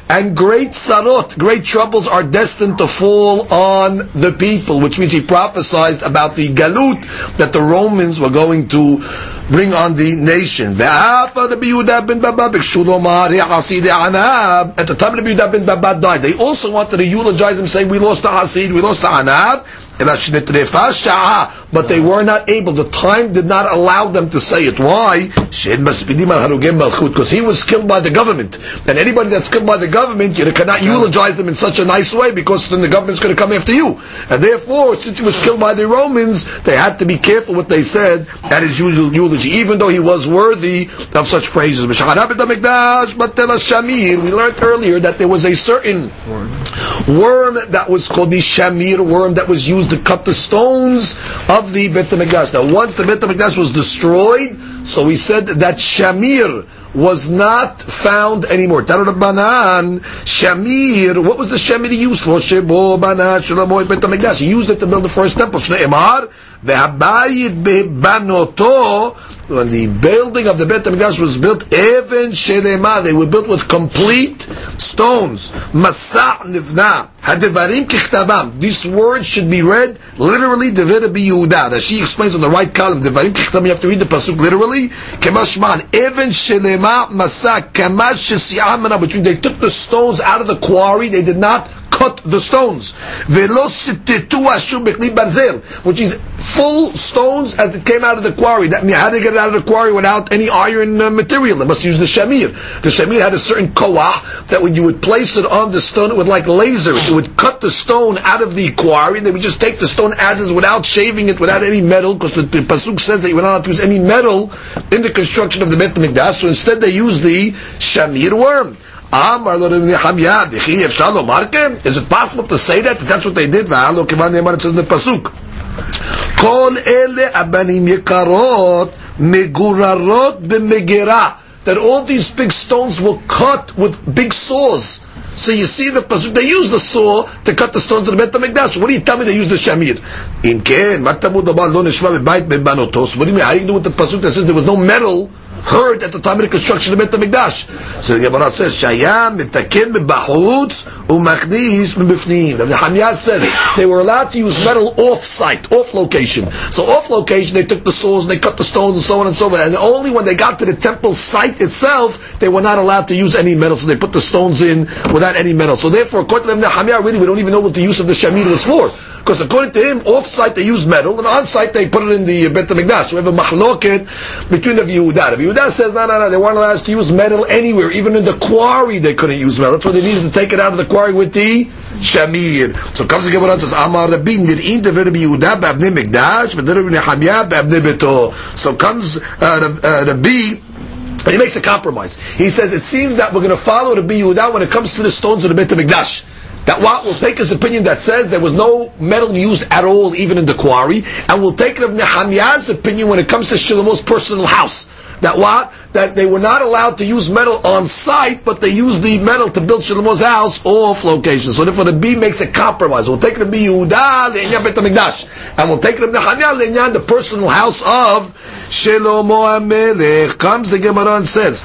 And great sarot, great troubles are destined to fall on the people, which means he prophesied about the galut, that the Romans were going to bring on the nation. At the time Rabbi Yehuda ben Baba died, they also wanted to eulogize him, saying, "We lost to Hasid, we lost to Anab." But they were not able. The time did not allow them to say it. Why? Because he was killed by the government. And anybody that's killed by the government, you cannot eulogize them in such a nice way because then the government's going to come after you. And therefore, since he was killed by the Romans, they had to be careful what they said at his eulogy, even though he was worthy of such praises. We learned earlier that there was a certain worm that was called the shamir worm that was used to cut the stones of the Bet HaMikdash. Now, once the Bet HaMikdash was destroyed, so we said that shamir was not found anymore. Banan, Shamir, what was the Shamir used for? Shebo, Bana, Shalamoy, Bet HaMikdash. He used it to build the first temple. Shne'emar, Ve'abayit be'banoto, when the building of the Bet HaMikdash was built, even shelema, they were built with complete stones. Masa' nivna, hadevarim kichtabam. This word should be read literally, Devar Yehuda. As she explains on the right column, devarim kichtabam, you have to read the pasuk literally. Kemashman, even shelema masa, kamash shesi'amana, which means they took the stones out of the quarry, they did not cut the stones. Which is full stones as it came out of the quarry. That means how did they get it out of the quarry without any iron uh, material? They must use the shamir. The shamir had a certain koah that when you would place it on the stone, it would like laser. It would cut the stone out of the quarry. They would just take the stone as is without shaving it, without any metal, because the, the pasuk says that you were not to use any metal in the construction of the Bet Mikdash. So instead, they used the shamir worm. Is it possible to say that? That's what they did. V'alo it says in the Pasuk. Kol ele abanim yekarot megurarot b'megera. That all these big stones were cut with big saws. So you see the pasuk, they use the saw to cut the stones in the Beit HaMikdash. What do you tell me they use the shamir? Im ken, ma tamud lo nishma b'bayit ben banotos. What do you mean? How do you do with the pasuk that says there was no metal heard at the time of the construction of Bet HaMikdash. So the Gemara says, Shayam mitakin b'bahutz u'machnis b'bifnim. The Hamyad said they were allowed to use metal off-site, off-location. So off-location, they took the saws and they cut the stones and so on and so on. And only when they got to the temple site itself, they were not allowed to use any metal. So they put the stones in without any metal. So therefore, according to them, the Hamyad, really, we don't even know what the use of the Shamir was for. Because according to him, off-site they use metal, and on-site they put it in the Bet HaMikdash. We have a machloket between the Yehuda. The Yehuda says, no, no, no, they weren't allowed to use metal anywhere. Even in the quarry they couldn't use metal. That's why they needed to take it out of the quarry with the Shamir. So comes the Gemara and says, Amar Rabbi Nir'in Dever Rabbi Yehuda B'Abnei Mikdash V'Dever Rabbi Nehamiah B'Abnei Beto. So comes uh, uh, and he makes a compromise. He says, it seems that we're going to follow Rabbi Yehuda when it comes to the stones of the Bet HaMikdash. That what will take his opinion that says there was no metal used at all, even in the quarry, and we'll take it of Nehemiah's opinion when it comes to Shlomo's personal house. That what? That they were not allowed to use metal on site, but they used the metal to build Shlomo's house off location. So therefore the B makes a compromise. We'll take to be Yehuda, the Bet HaMikdash. And we'll take Nehemiah, the personal house of Shlomo HaMelech. Comes the Gemara and says,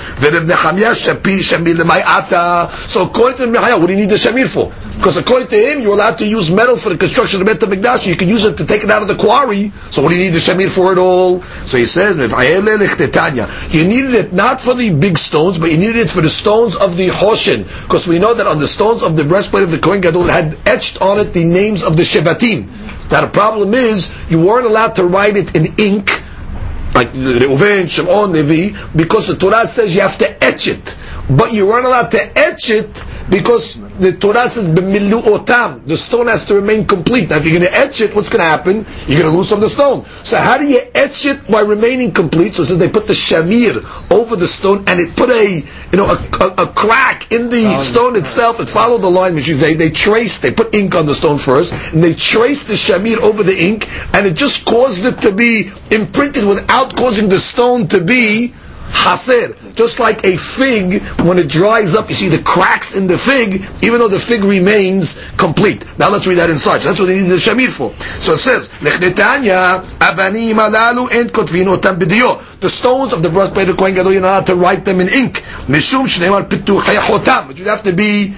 So according to the Nehemiah, what do you need the shamir for? Because according to him, you're allowed to use metal for the construction of the Bet HaMikdash. You can use it to take it out of the quarry. So what do you need the shamir for it all? So he says, you needed it not for the big stones, but you needed it for the stones of the Hoshen. Because we know that on the stones of the breastplate of the Kohen Gadol, had etched on it the names of the Shevatim. Now the problem is, you weren't allowed to write it in ink, like Reuven, Shimon, Levi, because the Torah says you have to etch it. But you weren't allowed to etch it because the Torah says otam. The stone has to remain complete. Now, if you're going to etch it, what's going to happen? You're going to lose some of the stone. So, how do you etch it by remaining complete? So, it says they put the shamir over the stone, and it put a you know a, a, a crack in the oh, stone itself. It followed the line, which is they they traced. They put ink on the stone first, and they traced the shamir over the ink, and it just caused it to be imprinted without causing the stone to be haser. Just like a fig, when it dries up, you see the cracks in the fig, even though the fig remains complete. Now let's read that inside. So that's what they need the shamir for. So it says, Lechnetanya, avanim alalu en kotvin otam The stones of the breastplate of Kohen Gadol, you're not allowed to write them in ink. Mishum shneimar pituchei hotam, which would have to be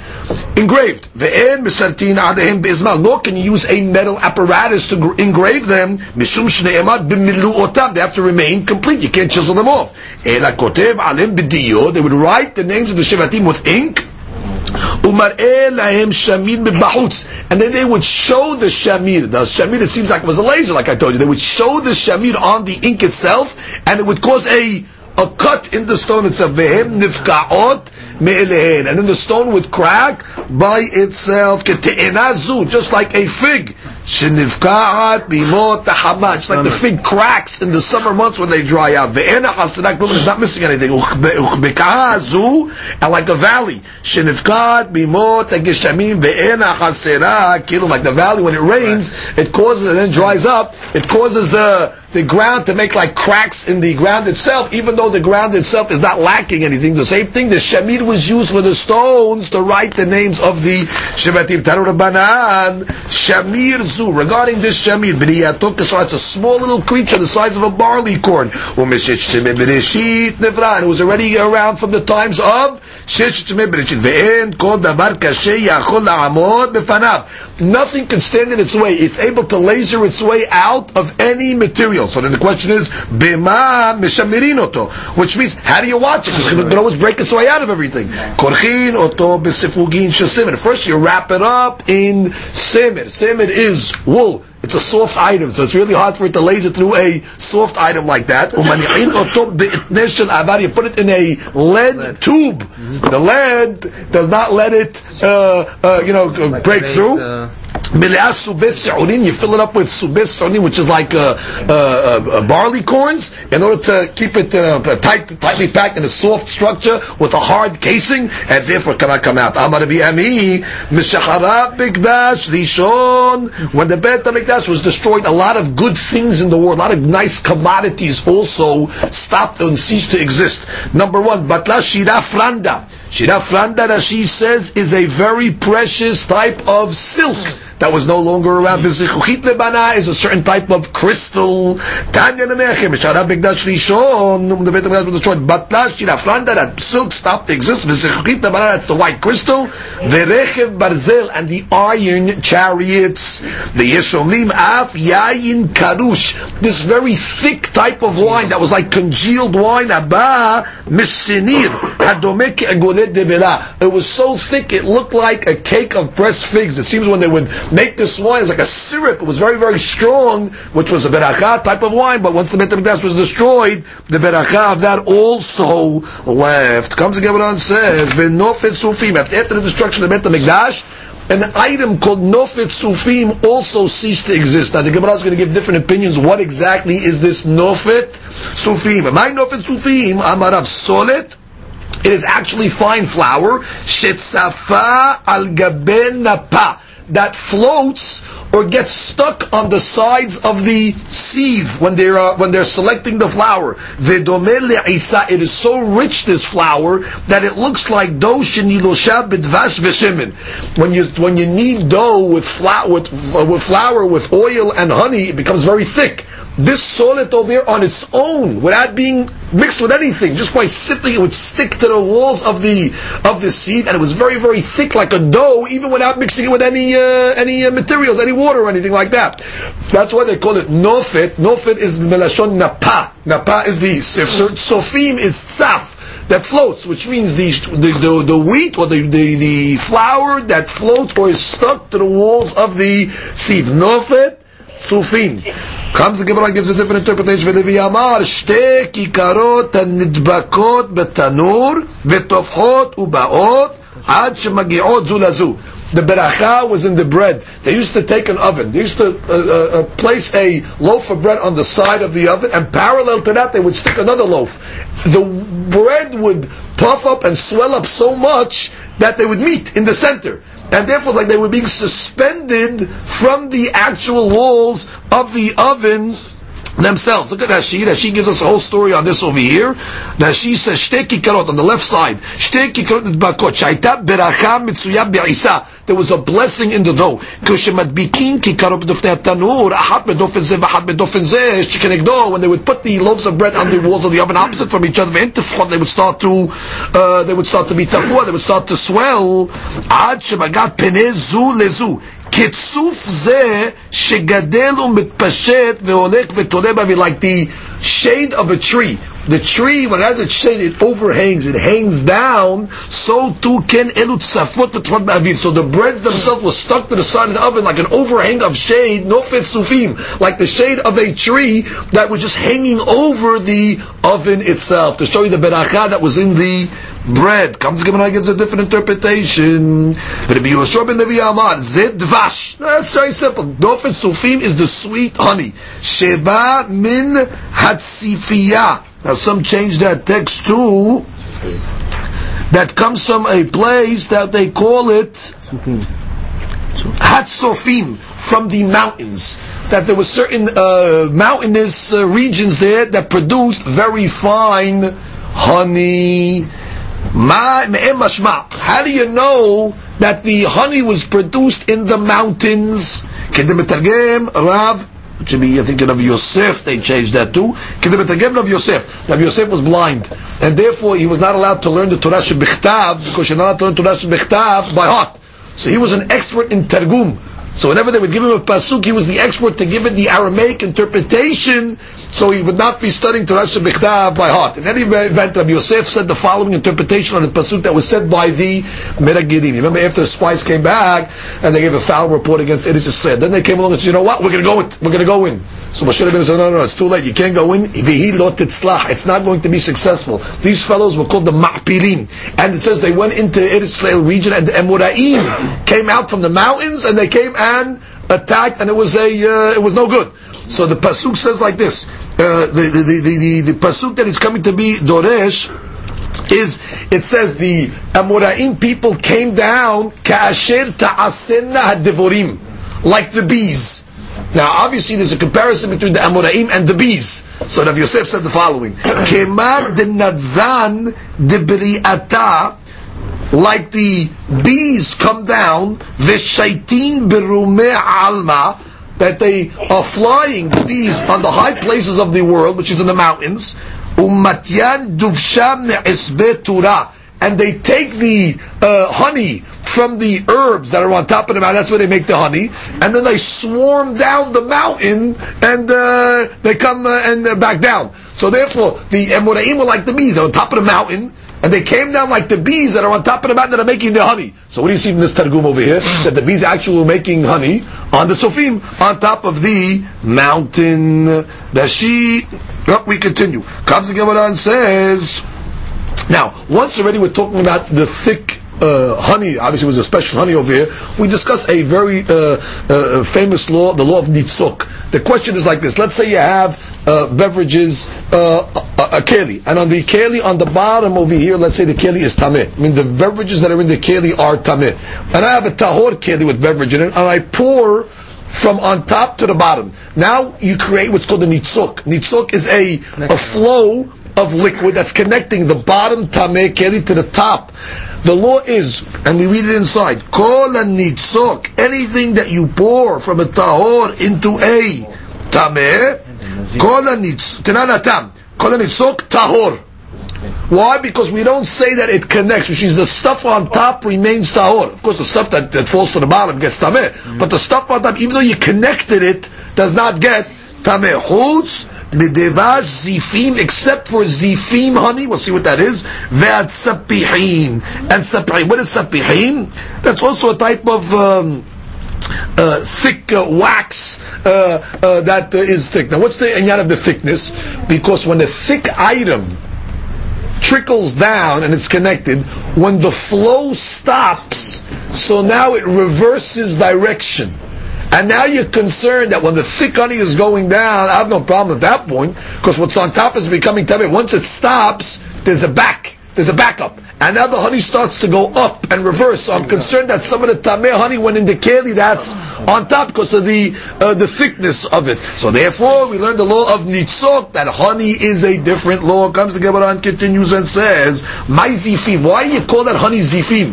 engraved. Ve'en misartin adehim be'izmal. Nor can you use a metal apparatus to engrave them. Mishum shneimar b'milu otam. They have to remain complete. You can't chisel them off. Ela kotev b'diyo. They would write the names of the Shevatim with ink. And then they would show the shamir. The shamir, it seems like it was a laser, like I told you. They would show the shamir on the ink itself, and it would cause a a cut in the stone itself. And then the stone would crack by itself. Just like a fig. Shenivkaat bimot tahamat. like the fig cracks in the summer months when they dry out. Ve'ena hasadak is not missing anything. And uh, like a valley. Shenivkaat bimot tagishamim ve'ena hasera. Like the valley when it rains, it causes and then dries up. It causes the the ground to make like cracks in the ground itself, even though the ground itself is not lacking anything. The same thing, the shamir was used for the stones to write the names of the Shevatim. Tarur Shamir Zu. Regarding this Shamir, it's a small little creature the size of a barley corn. It was already around from the times of Nothing can stand in its way. It's able to laser its way out of any material. So then the question is, Bima mishamirinoto, which means how do you watch it? Because it can always break its way out of everything. Korchin oto besifugin shasimir. First you wrap it up in simir. Simir is wool. It's a soft item, so it's really hard for it to laser through a soft item like that. <laughs> You put it in a lead tube. The lead does not let it, uh, uh, you know, break through. You fill it up with subis which is like uh, uh, uh, barley corns, in order to keep it uh, tight, tightly packed in a soft structure with a hard casing, and therefore cannot come out. When the Beit Hamikdash was destroyed, a lot of good things in the world, a lot of nice commodities also stopped and ceased to exist. Number one, Batla Shira Franda. Shira Franda, she says, is a very precious type of silk that was no longer around. V'zichuchit lebana is a certain type of crystal. Tanya nemechem, Mishara Bigdash Rishon, um, the Beit HaMikdash was destroyed. Batla Shira Franda, that silk stopped to exist. V'zichuchit lebana, that's the white crystal. V'rechev barzel, and the iron chariots. The Yeshomim af yayin karush, this very thick type of wine that was like congealed wine. Abba misinir, hadomek it was so thick it looked like a cake of pressed figs. It seems when they would make this wine, it was like a syrup. It was very, very strong, which was a beracha type of wine. But once the Beit HaMikdash was destroyed, the beracha of that also left. Comes again and says, "V'nofet sufim." After the destruction of the Beit HaMikdash, an item called Nofet Sufim also ceased to exist. Now the Gemara is going to give different opinions. What exactly is this Nofet Sufim? Am My Nofet Sufim, I'm out Amarav Solet, it is actually fine flour. Shetzafa al gaben napa that floats or gets stuck on the sides of the sieve when they're uh, when they're selecting the flour. It is so rich this flour that it looks like dough. When you when you knead dough with flour with, uh, with flour with oil and honey, it becomes very thick this solid over here on its own, without being mixed with anything, just by sifting, it would stick to the walls of the of the seed, and it was very, very thick, like a dough, even without mixing it with any uh, any uh, materials, any water or anything like that. That's why they call it nofet. Nofet is melashon napa. Napa is the sifter. Sofim is saf that floats, which means the the, the, the wheat or the, the, the flour that floats or is stuck to the walls of the sieve. Nofet Sufim. Comes the Gemara gives a different interpretation. ולוי אמר, שתי כיכרות הנדבקות בתנור וטופחות ובאות עד שמגיעות זו לזו. The beracha was in the bread. They used to take an oven. They used to uh, uh, uh, place a loaf of bread on the side of the oven, and parallel to that, they would stick another loaf. The bread would puff up and swell up so much that they would meet in the center and therefore like they were being suspended from the actual walls of the oven themselves. Look at Rashi. Rashi gives us a whole story on this over here. Rashi says, "Shteki karot" on the left side, "Shteki karot nidbakot, shaita beracha mitsuya be'isa. There was a blessing in the dough. כשמדביקים כיכרות בדופני התנור, אחת zeh זה ואחת zeh זה, שכנגדו, when they would put the loaves of bread on the walls of the oven opposite from each other, they would start to, uh, they would start to be תפוח, they would start to swell, "Ad shemagat פני lezu." כצוף זה שגדל ומתפשט והולך ותולה באוויר, like the shade of a tree. the tree, when it has its shade, it overhangs, it hangs down, so too can elu tzafot ba'avir. So the breads themselves were stuck to the side of the oven like an overhang of shade, no fit sufim, like the shade of a tree that was just hanging over the oven itself, to show you the beracha that was in the bread. Comes Gemara gives a different interpretation. Rabbi Yoshua ben Levi Amar, Zed. That's very simple. Dofen Sufim is the sweet honey. Sheba min Hatzifiyah. Now some change that text to that comes from a place that they call it Hatzofim, from the mountains. That there were certain uh, mountainous uh, regions there that produced very fine honey. How do you know that the honey was produced in the mountains? Rav it should be, you're thinking of Yosef, they changed that too. of Yosef. Now Yosef was blind, and therefore he was not allowed to learn the Torah Shebichtav, because you're not allowed to learn Torah Shebichtav by heart. So he was an expert in Targum. So whenever they would give him a pasuk, he was the expert to give it the Aramaic interpretation, so he would not be studying Torah Shebichtav by heart. In any event, Rabbi Yosef said the following interpretation on the pasuk that was said by the Meraglim. Remember, after the spies came back and they gave a foul report against Eretz Yisrael, then they came along and said, "You know what? We're going to go. In. We're going to go in." So Moshe Rabbeinu said, "No, no, no, it's too late. You can't go in. It's not going to be successful." These fellows were called the Ma'pilim, and it says they went into Eretz Yisrael region, and the Emoraim came out from the mountains, and they came and attacked, and it was a uh, it was no good. So the pasuk says like this: uh, the, the, the, the, the pasuk that is coming to be Doresh is it says the Amoraim people came down ka'asher ta'asenna devorim like the bees. Now, obviously, there's a comparison between the Amoraim and the bees. So Rav Yosef said the following: <coughs> Kemar de nadzan de like the bees come down, v'shaitin berume alma, that they are flying, the bees, on the high places of the world, which is in the mountains, duvsham turah, and they take the uh, honey from the herbs that are on top of the mountain. That's where they make the honey, and then they swarm down the mountain, and uh, they come uh, and uh, back down. So therefore, the Emoraim were like the bees. They're on top of the mountain and they came down like the bees that are on top of the mountain that are making the honey. So what do you see in this Targum over here? That the bees are actually making honey on the Sofim, on top of the mountain. Rashi, oh, we continue. Comes the Gemara and says, now, once already we're talking about the thick uh, honey, obviously it was a special honey over here, we discuss a very uh, uh, famous law, the law of Nitzok. The question is like this. Let's say you have uh, beverages, uh, a, a keli, and on the keli on the bottom over here, let's say the keli is tameh. I mean, the beverages that are in the keli are tameh. And I have a tahor keli with beverage in it, and I pour from on top to the bottom. Now you create what's called a nitzok. Nitzok is a, a flow of liquid that's connecting the bottom tameh keli to the top. The law is, and we read it inside, kol nitzok, anything that you pour from a tahor into a tameh, kol nitzok, kol nitzok tahor. Why? Because we don't say that it connects, which is the stuff on top remains tahor. Of course, the stuff that, that falls to the bottom gets tameh, mm-hmm. but the stuff on top, even though you connected it, does not get tameh. Chutz Midevash zifim, except for zifim honey, we'll see what that is. Ve'at sapihim. And sapihim, what is sapihim? That's also a type of... Um, uh, thick uh, wax uh, uh that is thick. Now, what's the inyan of the thickness? Because when the thick item trickles down and it's connected, when the flow stops, so now it reverses direction. And now you're concerned that when the thick honey is going down, I have no problem at that point, because what's on top is becoming tabby. Once it stops, there's a back, there's a backup. and now the honey starts to go up and reverse. So I'm concerned that some of the tameh honey went into keli that's on top because of the uh, the thickness of it. So therefore, we learned the law of nitzok that honey is a different law. Comes the Gemara and continues and says, "My zifim." Why do you call that honey zifim?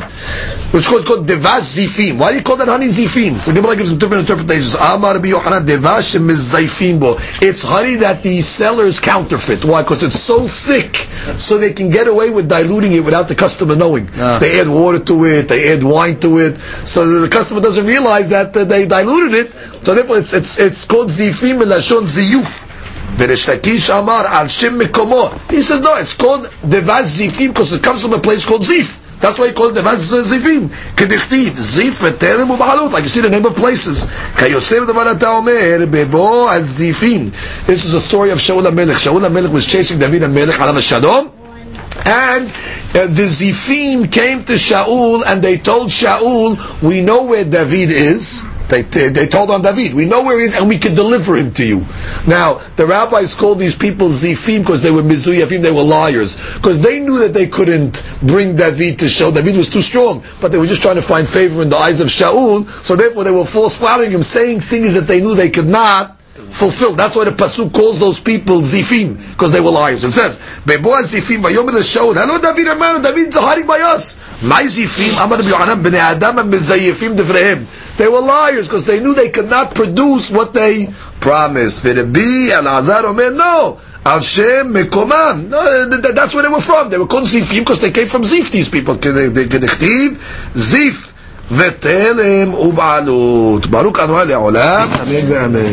Which is called devash zifim. Why do you call that honey zifim? So the Gemara gives some different interpretations. Amar Yochanan devash zifim bo. It's honey that the sellers counterfeit. Why? Because it's so thick, so they can get away with diluting it without the customer knowing. Ah. They add water to it, they add wine to it, so the customer doesn't realize that uh, they diluted it. So therefore, it's it's it's called zifim melashon ziyuf. V'reish Lakish amar al shem mekomo. He says no, it's called devaz zifim because it comes from a place called zif. That's why he called it devaz zifim. Kedichtiv zif v'terem u'bahalut. Like you see the name of places. Davar ata omer bebo zifim. This is a story of Shaul HaMelech. Shaul HaMelech was chasing David HaMelech alav shalom. And uh, the Zifim came to Shaul and they told Shaul, we know where David is. They, they told on David, we know where he is and we can deliver him to you. Now, the rabbis called these people Zifim because they were Mizuyafim, they were liars. Because they knew that they couldn't bring David to Shaul. David was too strong. But they were just trying to find favor in the eyes of Shaul. So therefore they were false flattering him, saying things that they knew they could not fulfilled. That's why the Pasuk calls those people Zifim, because they were liars. It says, Beboa Zifim, Vayomer Shaul, Hello David, Hermano, David's hiding by us. My Zifim, I'm going to be Yohanan, Bnei Adam, and Mizayifim, Devrehem. They were liars, because they knew they could not produce what they promised. Verebi, Elazar, Omer, no. Hashem Mekoman. No, that's where they were from. They were called Zifim because they came from Zif, these people. כדכתיב, זיף ותלם ובעלות. ברוך אדוני לעולם, אמן ואמן.